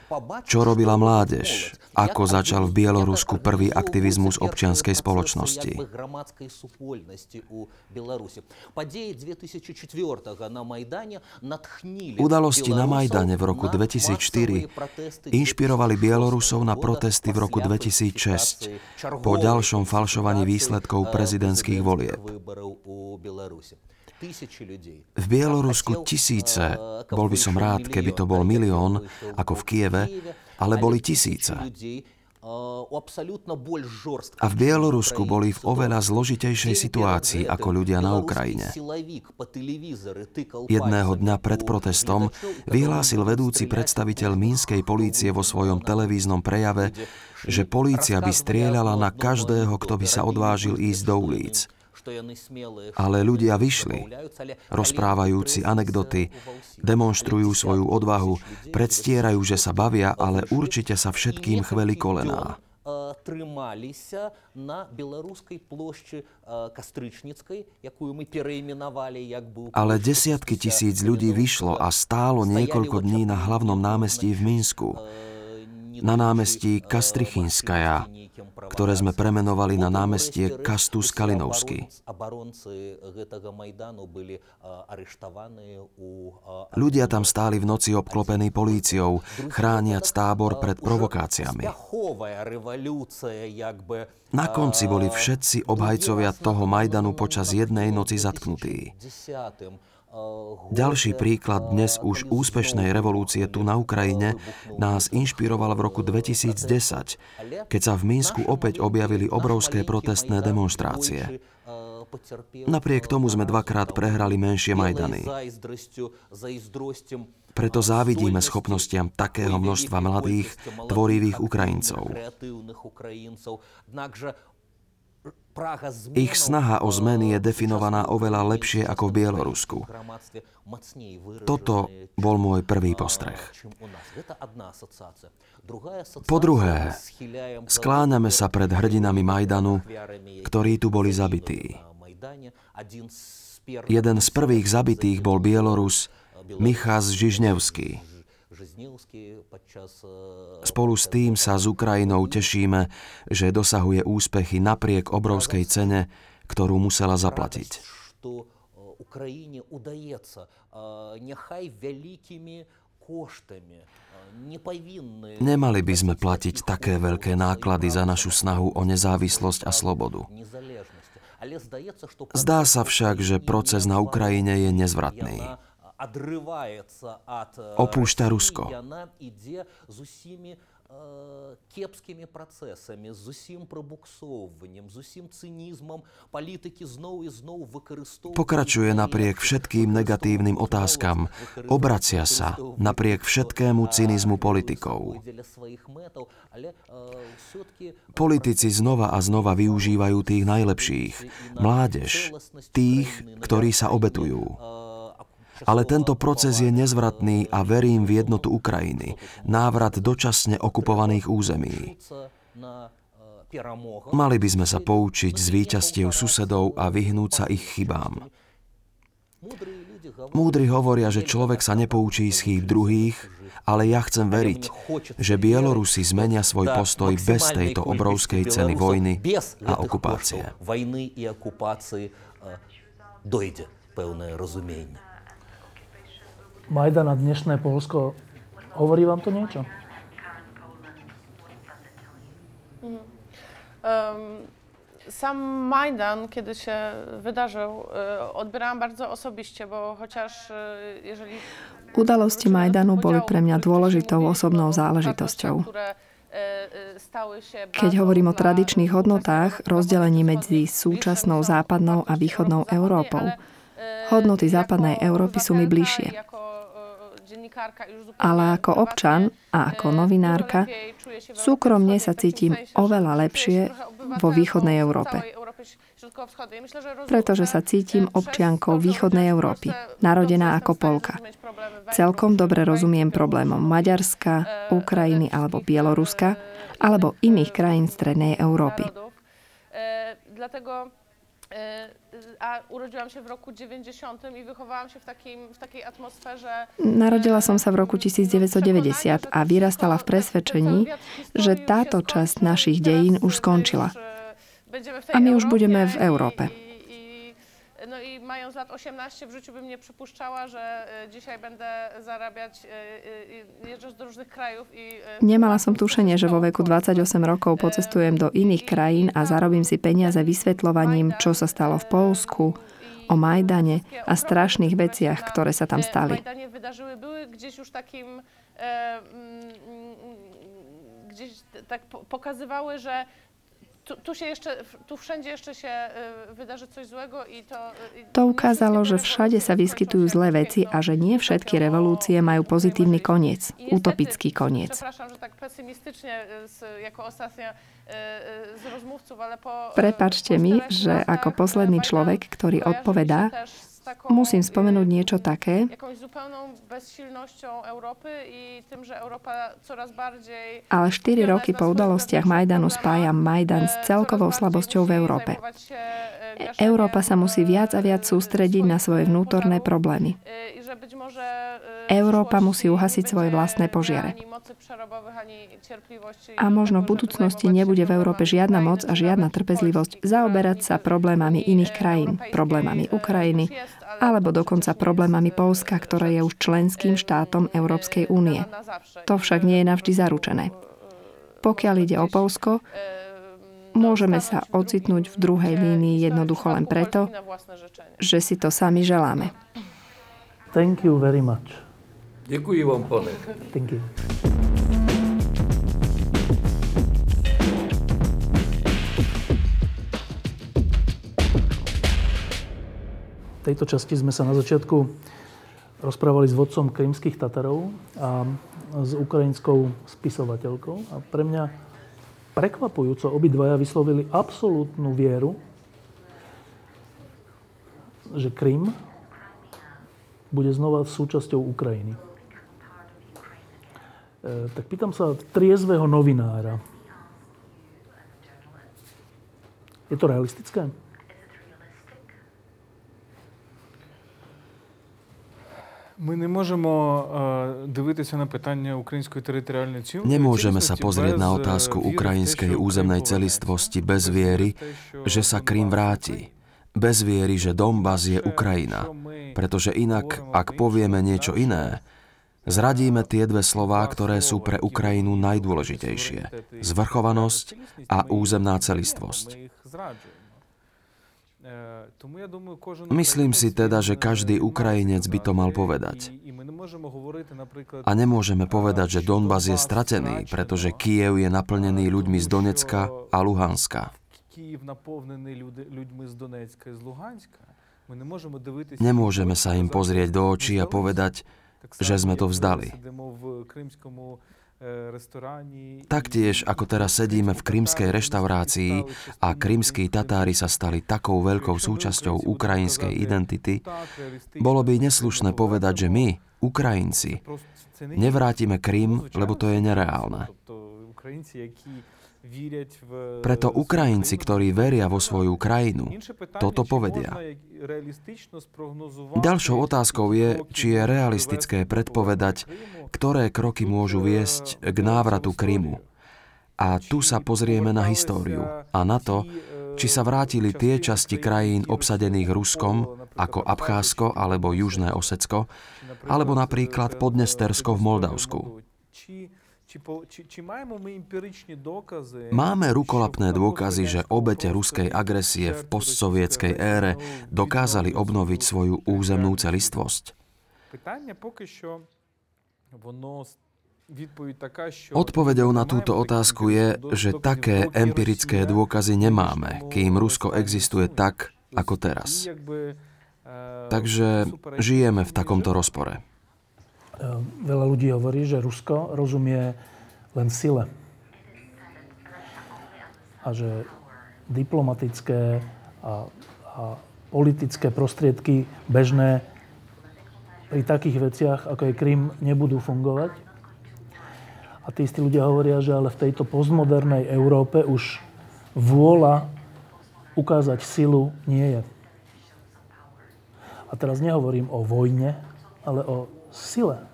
čo robila mládež, ako začal v Bielorusku prvý aktivizmus občianskej spoločnosti. Udalosti na Majdane v roku 2004 inšpirovali Bielorusov na protesty v roku 2006 po ďalšom falšovaní výsledkov prezidentských volieb. V Bielorusku tisíce, bol by som rád, keby to bol milión, ako v Kieve, ale boli tisíce. A v Bielorusku boli v oveľa zložitejšej situácii ako ľudia na Ukrajine. Jedného dňa pred protestom vyhlásil vedúci predstaviteľ mínskej polície vo svojom televíznom prejave, že polícia by strieľala na každého, kto by sa odvážil ísť do ulic. Ale ľudia vyšli, rozprávajúci anekdoty, demonstrujú svoju odvahu, predstierajú, že sa bavia, ale určite sa všetkým chveli kolená. Ale desiatky tisíc ľudí vyšlo a stálo niekoľko dní na hlavnom námestí v Minsku. Na námestí Kastrichinskaja, ktoré sme premenovali na námestie Kastus Kalinovsky. Ľudia tam stáli v noci obklopení políciou, chrániac tábor pred provokáciami. Na konci boli všetci obhajcovia toho Majdanu počas jednej noci zatknutí. Ďalší príklad dnes už úspešnej revolúcie tu na Ukrajine nás inšpiroval v roku 2010, keď sa v Minsku opäť objavili obrovské protestné demonstrácie. Napriek tomu sme dvakrát prehrali menšie Majdany. Preto závidíme schopnostiam takého množstva mladých, tvorivých Ukrajincov. Ich snaha o zmeny je definovaná oveľa lepšie ako v Bielorusku. Toto bol môj prvý postreh. Po druhé, skláňame sa pred hrdinami Majdanu, ktorí tu boli zabití. Jeden z prvých zabitých bol Bielorus Michas Žižnevský. Spolu s tým sa s Ukrajinou tešíme, že dosahuje úspechy napriek obrovskej cene, ktorú musela zaplatiť. Nemali by sme platiť také veľké náklady za našu snahu o nezávislosť a slobodu. Zdá sa však, že proces na Ukrajine je nezvratný Opúšťa Rusko. кепськими процесами, з усім пробуксовуванням, з усім цинізмом політики знову і знову використовують... Pokračuje napriek všetkým negatívnym otázkam. Obracia sa napriek všetkému cynizmu politikov. Politici znova a znova využívajú tých najlepších. Mládež, tých, ktorí sa obetujú. Ale tento proces je nezvratný a verím v jednotu Ukrajiny, návrat dočasne okupovaných území. Mali by sme sa poučiť z víťastiev susedov a vyhnúť sa ich chybám. Múdri hovoria, že človek sa nepoučí z chýb druhých, ale ja chcem veriť, že Bielorusi zmenia svoj postoj bez tejto obrovskej ceny vojny a okupácie. Dojde pevné rozumenie. Majdan a dnešné Polsko, hovorí vám to niečo? Um, sam Majdan, kiedy się wydarzył, odbierałam bardzo osobiście, bo chociaż jeżeli... Udalosti Majdanu boli pre mňa dôležitou osobnou záležitosťou. Keď hovorím o tradičných hodnotách, rozdelení medzi súčasnou západnou a východnou Európou, hodnoty západnej Európy sú mi bližšie. Ale ako občan a ako novinárka súkromne sa cítim oveľa lepšie vo východnej Európe. Pretože sa cítim občiankou východnej Európy, narodená ako Polka. Celkom dobre rozumiem problémom Maďarska, Ukrajiny alebo Bieloruska alebo iných krajín Strednej Európy. A urodziłam się w roku 90 i wychowałam się w, takim, w takiej atmosferze. Narodila som sa v roku 1990 a vyrastala v presvedčení, že táto časť našich dejín už skončila. A my už budeme v Európe. No i mając lat 18 w życiu bym nie przypuszczała, że dzisiaj będę zarabiać jeżdżąc do różnych krajów i... Nemala som tušenie, že vo veku 28 rokov pocestujem do iných krajín a zarobím si peniaze vysvetľovaním, čo sa stalo v Polsku, o Majdane a strašných veciach, ktoré sa tam stali. Majdanie wydarzyły, były gdzieś już takim gdzieś tak pokazywały, że tu, się jeszcze, tu wszędzie jeszcze się wydarzy coś złego i to... To ukázalo, že všade sa vyskytujú zlé veci a že nie všetky revolúcie majú pozitívny koniec, utopický koniec. Przepraszam, że tak pesymistycznie jako ostatnia z rozmówców, ale po... Prepačte mi, že ako posledný človek, ktorý odpovedá, musím spomenúť niečo také, ale 4 roky po udalostiach Majdanu spájam Majdan s celkovou slabosťou v Európe. Európa sa musí viac a viac sústrediť na svoje vnútorné problémy. Európa musí uhasiť svoje vlastné požiare. A možno v budúcnosti nebude v Európe žiadna moc a žiadna trpezlivosť zaoberať sa problémami iných krajín, problémami Ukrajiny, alebo dokonca problémami Polska, ktoré je už členským štátom Európskej únie. To však nie je navždy zaručené. Pokiaľ ide o Polsko, môžeme sa ocitnúť v druhej línii jednoducho len preto, že si to sami želáme. Thank you very much. Děkuji vám, pane. Thank you. Tejto časti sme sa na začiatku rozprávali s vodcom krymských Tatarov a s ukrajinskou spisovateľkou. A pre mňa prekvapujúco obidvaja vyslovili absolútnu vieru, že Krym bude znova súčasťou Ukrajiny. E, tak pýtam sa triezvého novinára. Je to realistické? Ми не можемо дивитися на питання української територіальної цілісності. Nemôžeme sa pozrieť na otázku ukrajinskej územnej celistvosti bez viery, že sa Krym vráti. Bez viery, že Donbass je Ukrajina. Pretože inak, ak povieme niečo iné, zradíme tie dve slová, ktoré sú pre Ukrajinu najdôležitejšie. Zvrchovanosť a územná celistvosť. Myslím si teda, že každý Ukrajinec by to mal povedať. A nemôžeme povedať, že Donbass je stratený, pretože Kiev je naplnený ľuďmi z Donecka a Luhanska. Nemôžeme sa im pozrieť do očí a povedať, že sme to vzdali. Taktiež, ako teraz sedíme v krymskej reštaurácii a krymskí Tatári sa stali takou veľkou súčasťou ukrajinskej identity, bolo by neslušné povedať, že my, Ukrajinci, nevrátime Krym, lebo to je nereálne. Preto Ukrajinci, ktorí veria vo svoju krajinu, toto povedia. Ďalšou otázkou je, či je realistické predpovedať, ktoré kroky môžu viesť k návratu Krymu. A tu sa pozrieme na históriu a na to, či sa vrátili tie časti krajín obsadených Ruskom, ako Abcházsko alebo Južné Osecko, alebo napríklad Podnestersko v Moldavsku. Máme rukolapné dôkazy, že obete ruskej agresie v postsovietskej ére dokázali obnoviť svoju územnú celistvosť? Odpovedou na túto otázku je, že také empirické dôkazy nemáme, kým Rusko existuje tak, ako teraz. Takže žijeme v takomto rozpore. Ehm, veľa ľudí hovorí, že Rusko rozumie len sile. A že diplomatické a, a politické prostriedky bežné pri takých veciach, ako je Krym, nebudú fungovať. A tí istí ľudia hovoria, že ale v tejto postmodernej Európe už vôľa ukázať silu nie je. A teraz nehovorím o vojne, ale o sile.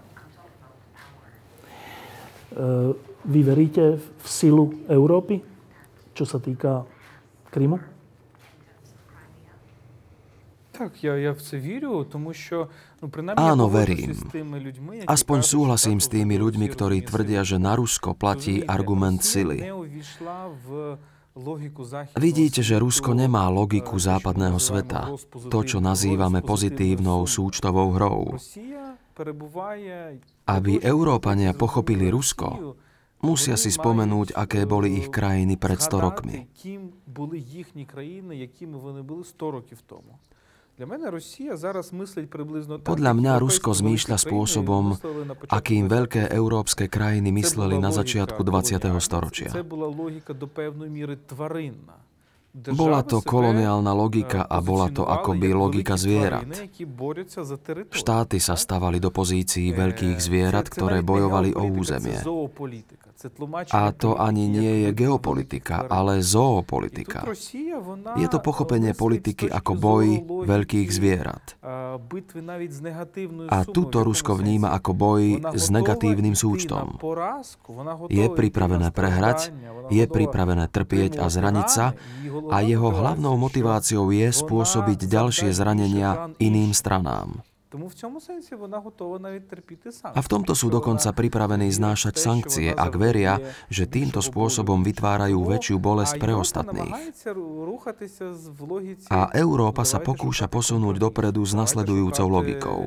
E, vy veríte v silu Európy, čo sa týka Krymu? Áno, verím. Aspoň súhlasím s tými ľuďmi, ktorí tvrdia, že na Rusko platí argument sily. Vidíte, že Rusko nemá logiku západného sveta, to, čo nazývame pozitívnou súčtovou hrou. Aby Európania pochopili Rusko, musia si spomenúť, aké boli ich krajiny pred 100 rokmi. Podľa mňa Rusko zmýšľa spôsobom, akým veľké európske krajiny mysleli na začiatku 20. storočia. Bola to koloniálna logika a bola to akoby logika zvierat. Štáty sa stavali do pozícií veľkých zvierat, ktoré bojovali o územie. A to ani nie je geopolitika, ale zoopolitika. Je to pochopenie politiky ako boj veľkých zvierat. A túto Rusko vníma ako boj s negatívnym súčtom. Je pripravené prehrať, je pripravené trpieť a zraniť sa a jeho hlavnou motiváciou je spôsobiť ďalšie zranenia iným stranám. A v tomto sú dokonca pripravení znášať sankcie, ak veria, že týmto spôsobom vytvárajú väčšiu bolesť pre ostatných. A Európa sa pokúša posunúť dopredu s nasledujúcou logikou.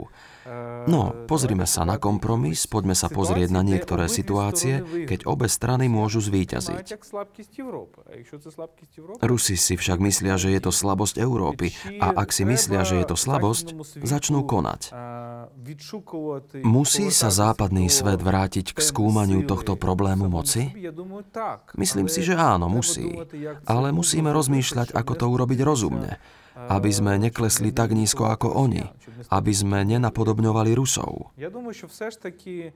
No, pozrime sa na kompromis, poďme sa pozrieť na niektoré situácie, keď obe strany môžu zvíťaziť. Rusi si však myslia, že je to slabosť Európy a ak si myslia, že je to slabosť, začnú konať. Musí sa západný svet vrátiť k skúmaniu tohto problému moci? Myslím si, že áno, musí. Ale musíme rozmýšľať, ako to urobiť rozumne aby sme neklesli tak nízko ako oni, aby sme nenapodobňovali Rusov. Ja думаю, що все ж таки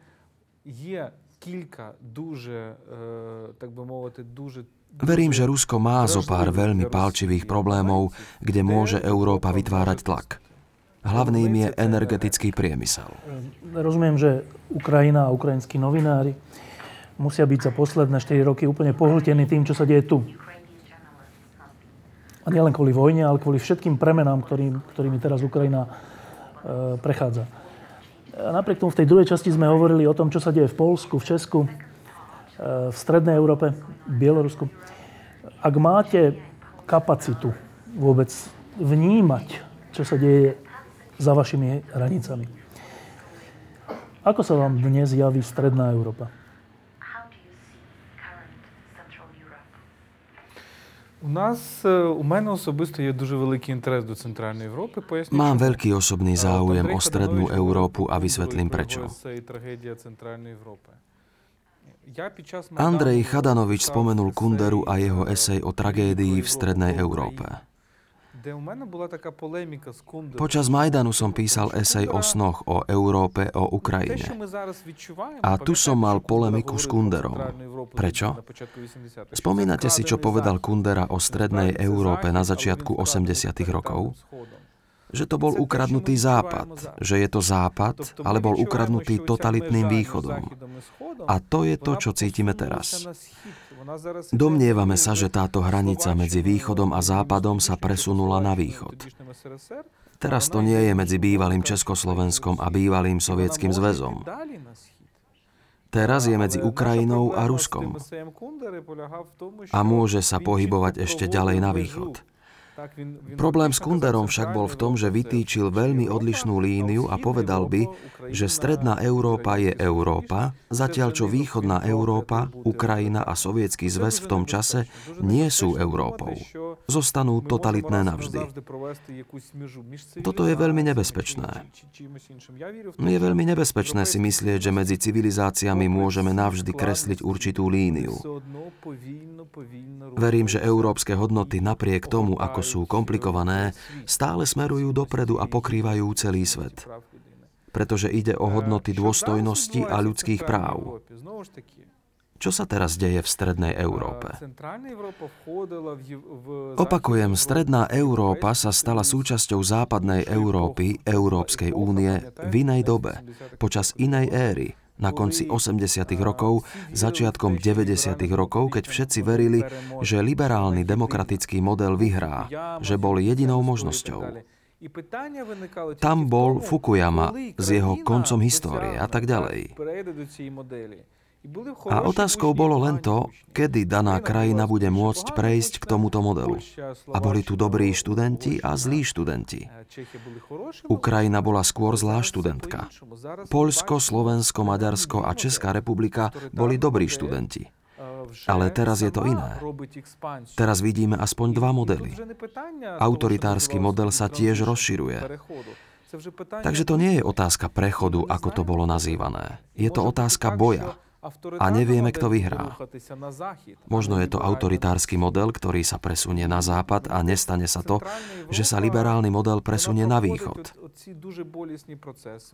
є кілька дуже, так би мовити, дуже Verím, že Rusko má zo pár veľmi pálčivých problémov, kde môže Európa vytvárať tlak. Hlavným je energetický priemysel. Rozumiem, že Ukrajina a ukrajinskí novinári musia byť za posledné 4 roky úplne pohltení tým, čo sa deje tu. A nielen kvôli vojne, ale kvôli všetkým premenám, ktorým, ktorými teraz Ukrajina e, prechádza. A napriek tomu v tej druhej časti sme hovorili o tom, čo sa deje v Polsku, v Česku, e, v Strednej Európe, v Bielorusku. Ak máte kapacitu vôbec vnímať, čo sa deje za vašimi hranicami, ako sa vám dnes javí Stredná Európa? У нас у мене особисто є дуже великий інтерес до Центральної Європи. Поясню, Mám veľký osobný záujem o Strednú Európu a vysvetlím prečo. Andrej Chadanovič spomenul Kunderu a jeho esej o tragédii v Strednej Európe. Počas Majdanu som písal esej o snoch, o Európe, o Ukrajine. A tu som mal polemiku s Kunderom. Prečo? Spomínate si, čo povedal Kundera o strednej Európe na začiatku 80. rokov? Že to bol ukradnutý západ, že je to západ, ale bol ukradnutý totalitným východom. A to je to, čo cítime teraz. Domnievame sa, že táto hranica medzi východom a západom sa presunula na východ. Teraz to nie je medzi bývalým Československom a bývalým Sovietským zväzom. Teraz je medzi Ukrajinou a Ruskom. A môže sa pohybovať ešte ďalej na východ. Problém s Kunderom však bol v tom, že vytýčil veľmi odlišnú líniu a povedal by, že stredná Európa je Európa, zatiaľ čo východná Európa, Ukrajina a Sovietský zväz v tom čase nie sú Európou. Zostanú totalitné navždy. Toto je veľmi nebezpečné. Je veľmi nebezpečné si myslieť, že medzi civilizáciami môžeme navždy kresliť určitú líniu. Verím, že európske hodnoty napriek tomu, ako sú komplikované, stále smerujú dopredu a pokrývajú celý svet. Pretože ide o hodnoty dôstojnosti a ľudských práv. Čo sa teraz deje v Strednej Európe? Opakujem, Stredná Európa sa stala súčasťou západnej Európy, Európskej únie, v inej dobe, počas inej éry, na konci 80. rokov, začiatkom 90. rokov, keď všetci verili, že liberálny demokratický model vyhrá, že bol jedinou možnosťou. Tam bol Fukuyama s jeho koncom histórie a tak ďalej. A otázkou bolo len to, kedy daná krajina bude môcť prejsť k tomuto modelu. A boli tu dobrí študenti a zlí študenti. Ukrajina bola skôr zlá študentka. Poľsko, Slovensko, Maďarsko a Česká republika boli dobrí študenti. Ale teraz je to iné. Teraz vidíme aspoň dva modely. Autoritársky model sa tiež rozširuje. Takže to nie je otázka prechodu, ako to bolo nazývané. Je to otázka boja a nevieme, kto vyhrá. Možno je to autoritársky model, ktorý sa presunie na západ a nestane sa to, že sa liberálny model presunie na východ.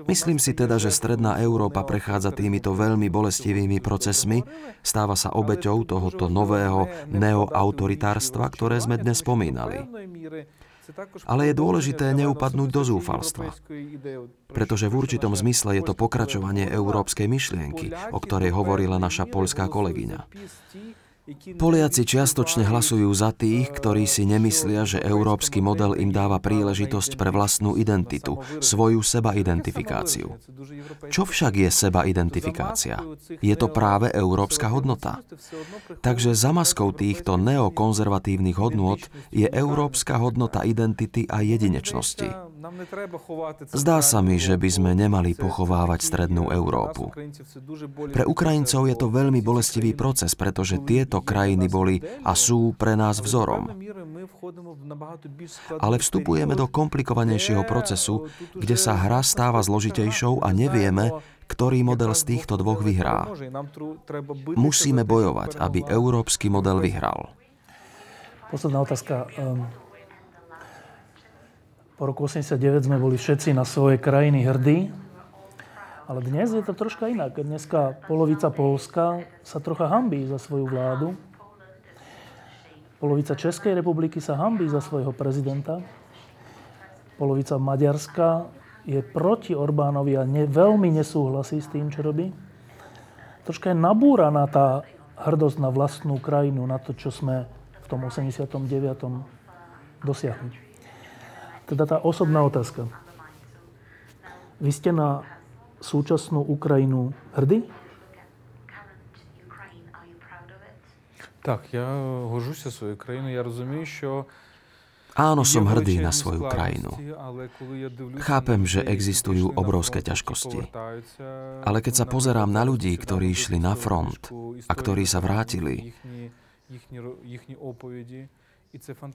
Myslím si teda, že Stredná Európa prechádza týmito veľmi bolestivými procesmi, stáva sa obeťou tohoto nového neoautoritárstva, ktoré sme dnes spomínali. Ale je dôležité neupadnúť do zúfalstva, pretože v určitom zmysle je to pokračovanie európskej myšlienky, o ktorej hovorila naša poľská kolegyňa. Poliaci čiastočne hlasujú za tých, ktorí si nemyslia, že európsky model im dáva príležitosť pre vlastnú identitu, svoju seba-identifikáciu. Čo však je seba-identifikácia? Je to práve európska hodnota. Takže za maskou týchto neokonzervatívnych hodnôt je európska hodnota identity a jedinečnosti. Zdá sa mi, že by sme nemali pochovávať Strednú Európu. Pre Ukrajincov je to veľmi bolestivý proces, pretože tieto krajiny boli a sú pre nás vzorom. Ale vstupujeme do komplikovanejšieho procesu, kde sa hra stáva zložitejšou a nevieme, ktorý model z týchto dvoch vyhrá. Musíme bojovať, aby európsky model vyhral. Posledná otázka. Po roku 89 sme boli všetci na svoje krajiny hrdí, ale dnes je to troška inak. Dneska polovica Polska sa trocha hambí za svoju vládu. Polovica Českej republiky sa hambí za svojho prezidenta. Polovica Maďarska je proti Orbánovi a ne, veľmi nesúhlasí s tým, čo robí. Troška je nabúraná tá hrdosť na vlastnú krajinu, na to, čo sme v tom 89. dosiahli. Teda tá osobná otázka. Vy ste na súčasnú Ukrajinu hrdí? Tak, ja горжуся своєю країною. Я розумію, що Áno, som hrdý na svoju krajinu. Chápem, že existujú obrovské ťažkosti. Ale keď sa pozerám na ľudí, ktorí išli na front a ktorí sa vrátili,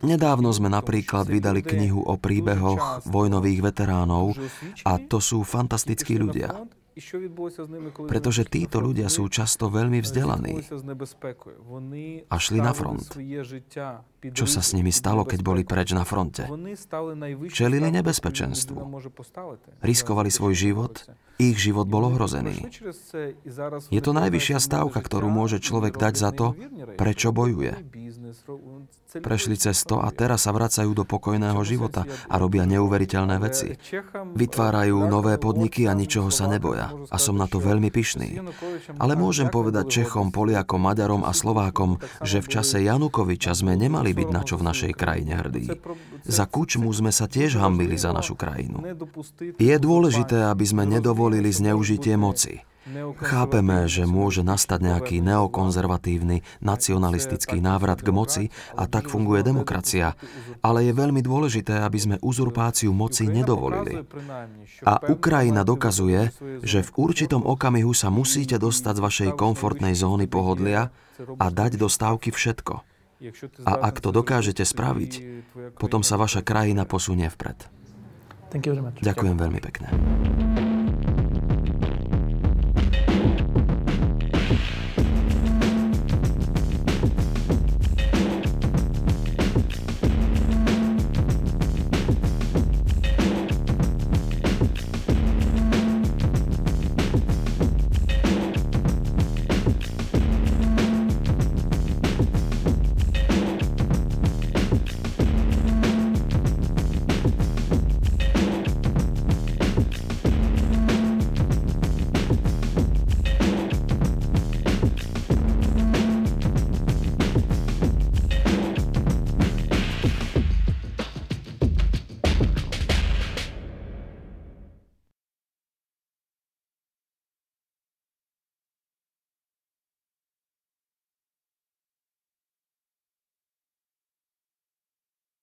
Nedávno sme napríklad vydali knihu o príbehoch vojnových veteránov a to sú fantastickí ľudia. Pretože títo ľudia sú často veľmi vzdelaní a šli na front. Čo sa s nimi stalo, keď boli preč na fronte? Čelili nebezpečenstvu. Riskovali svoj život, ich život bol ohrozený. Je to najvyššia stávka, ktorú môže človek dať za to, prečo bojuje. Prešli cez to a teraz sa vracajú do pokojného života a robia neuveriteľné veci. Vytvárajú nové podniky a ničoho sa neboja. A som na to veľmi pyšný. Ale môžem povedať Čechom, Poliakom, Maďarom a Slovákom, že v čase Janukoviča sme nemali byť na čo v našej krajine hrdí. Za Kučmu sme sa tiež hambili za našu krajinu. Je dôležité, aby sme nedovolili zneužitie moci. Chápeme, že môže nastať nejaký neokonzervatívny, nacionalistický návrat k moci a tak funguje demokracia, ale je veľmi dôležité, aby sme uzurpáciu moci nedovolili. A Ukrajina dokazuje, že v určitom okamihu sa musíte dostať z vašej komfortnej zóny pohodlia a dať do stávky všetko. A ak to dokážete spraviť, potom sa vaša krajina posunie vpred. Ďakujem veľmi pekne.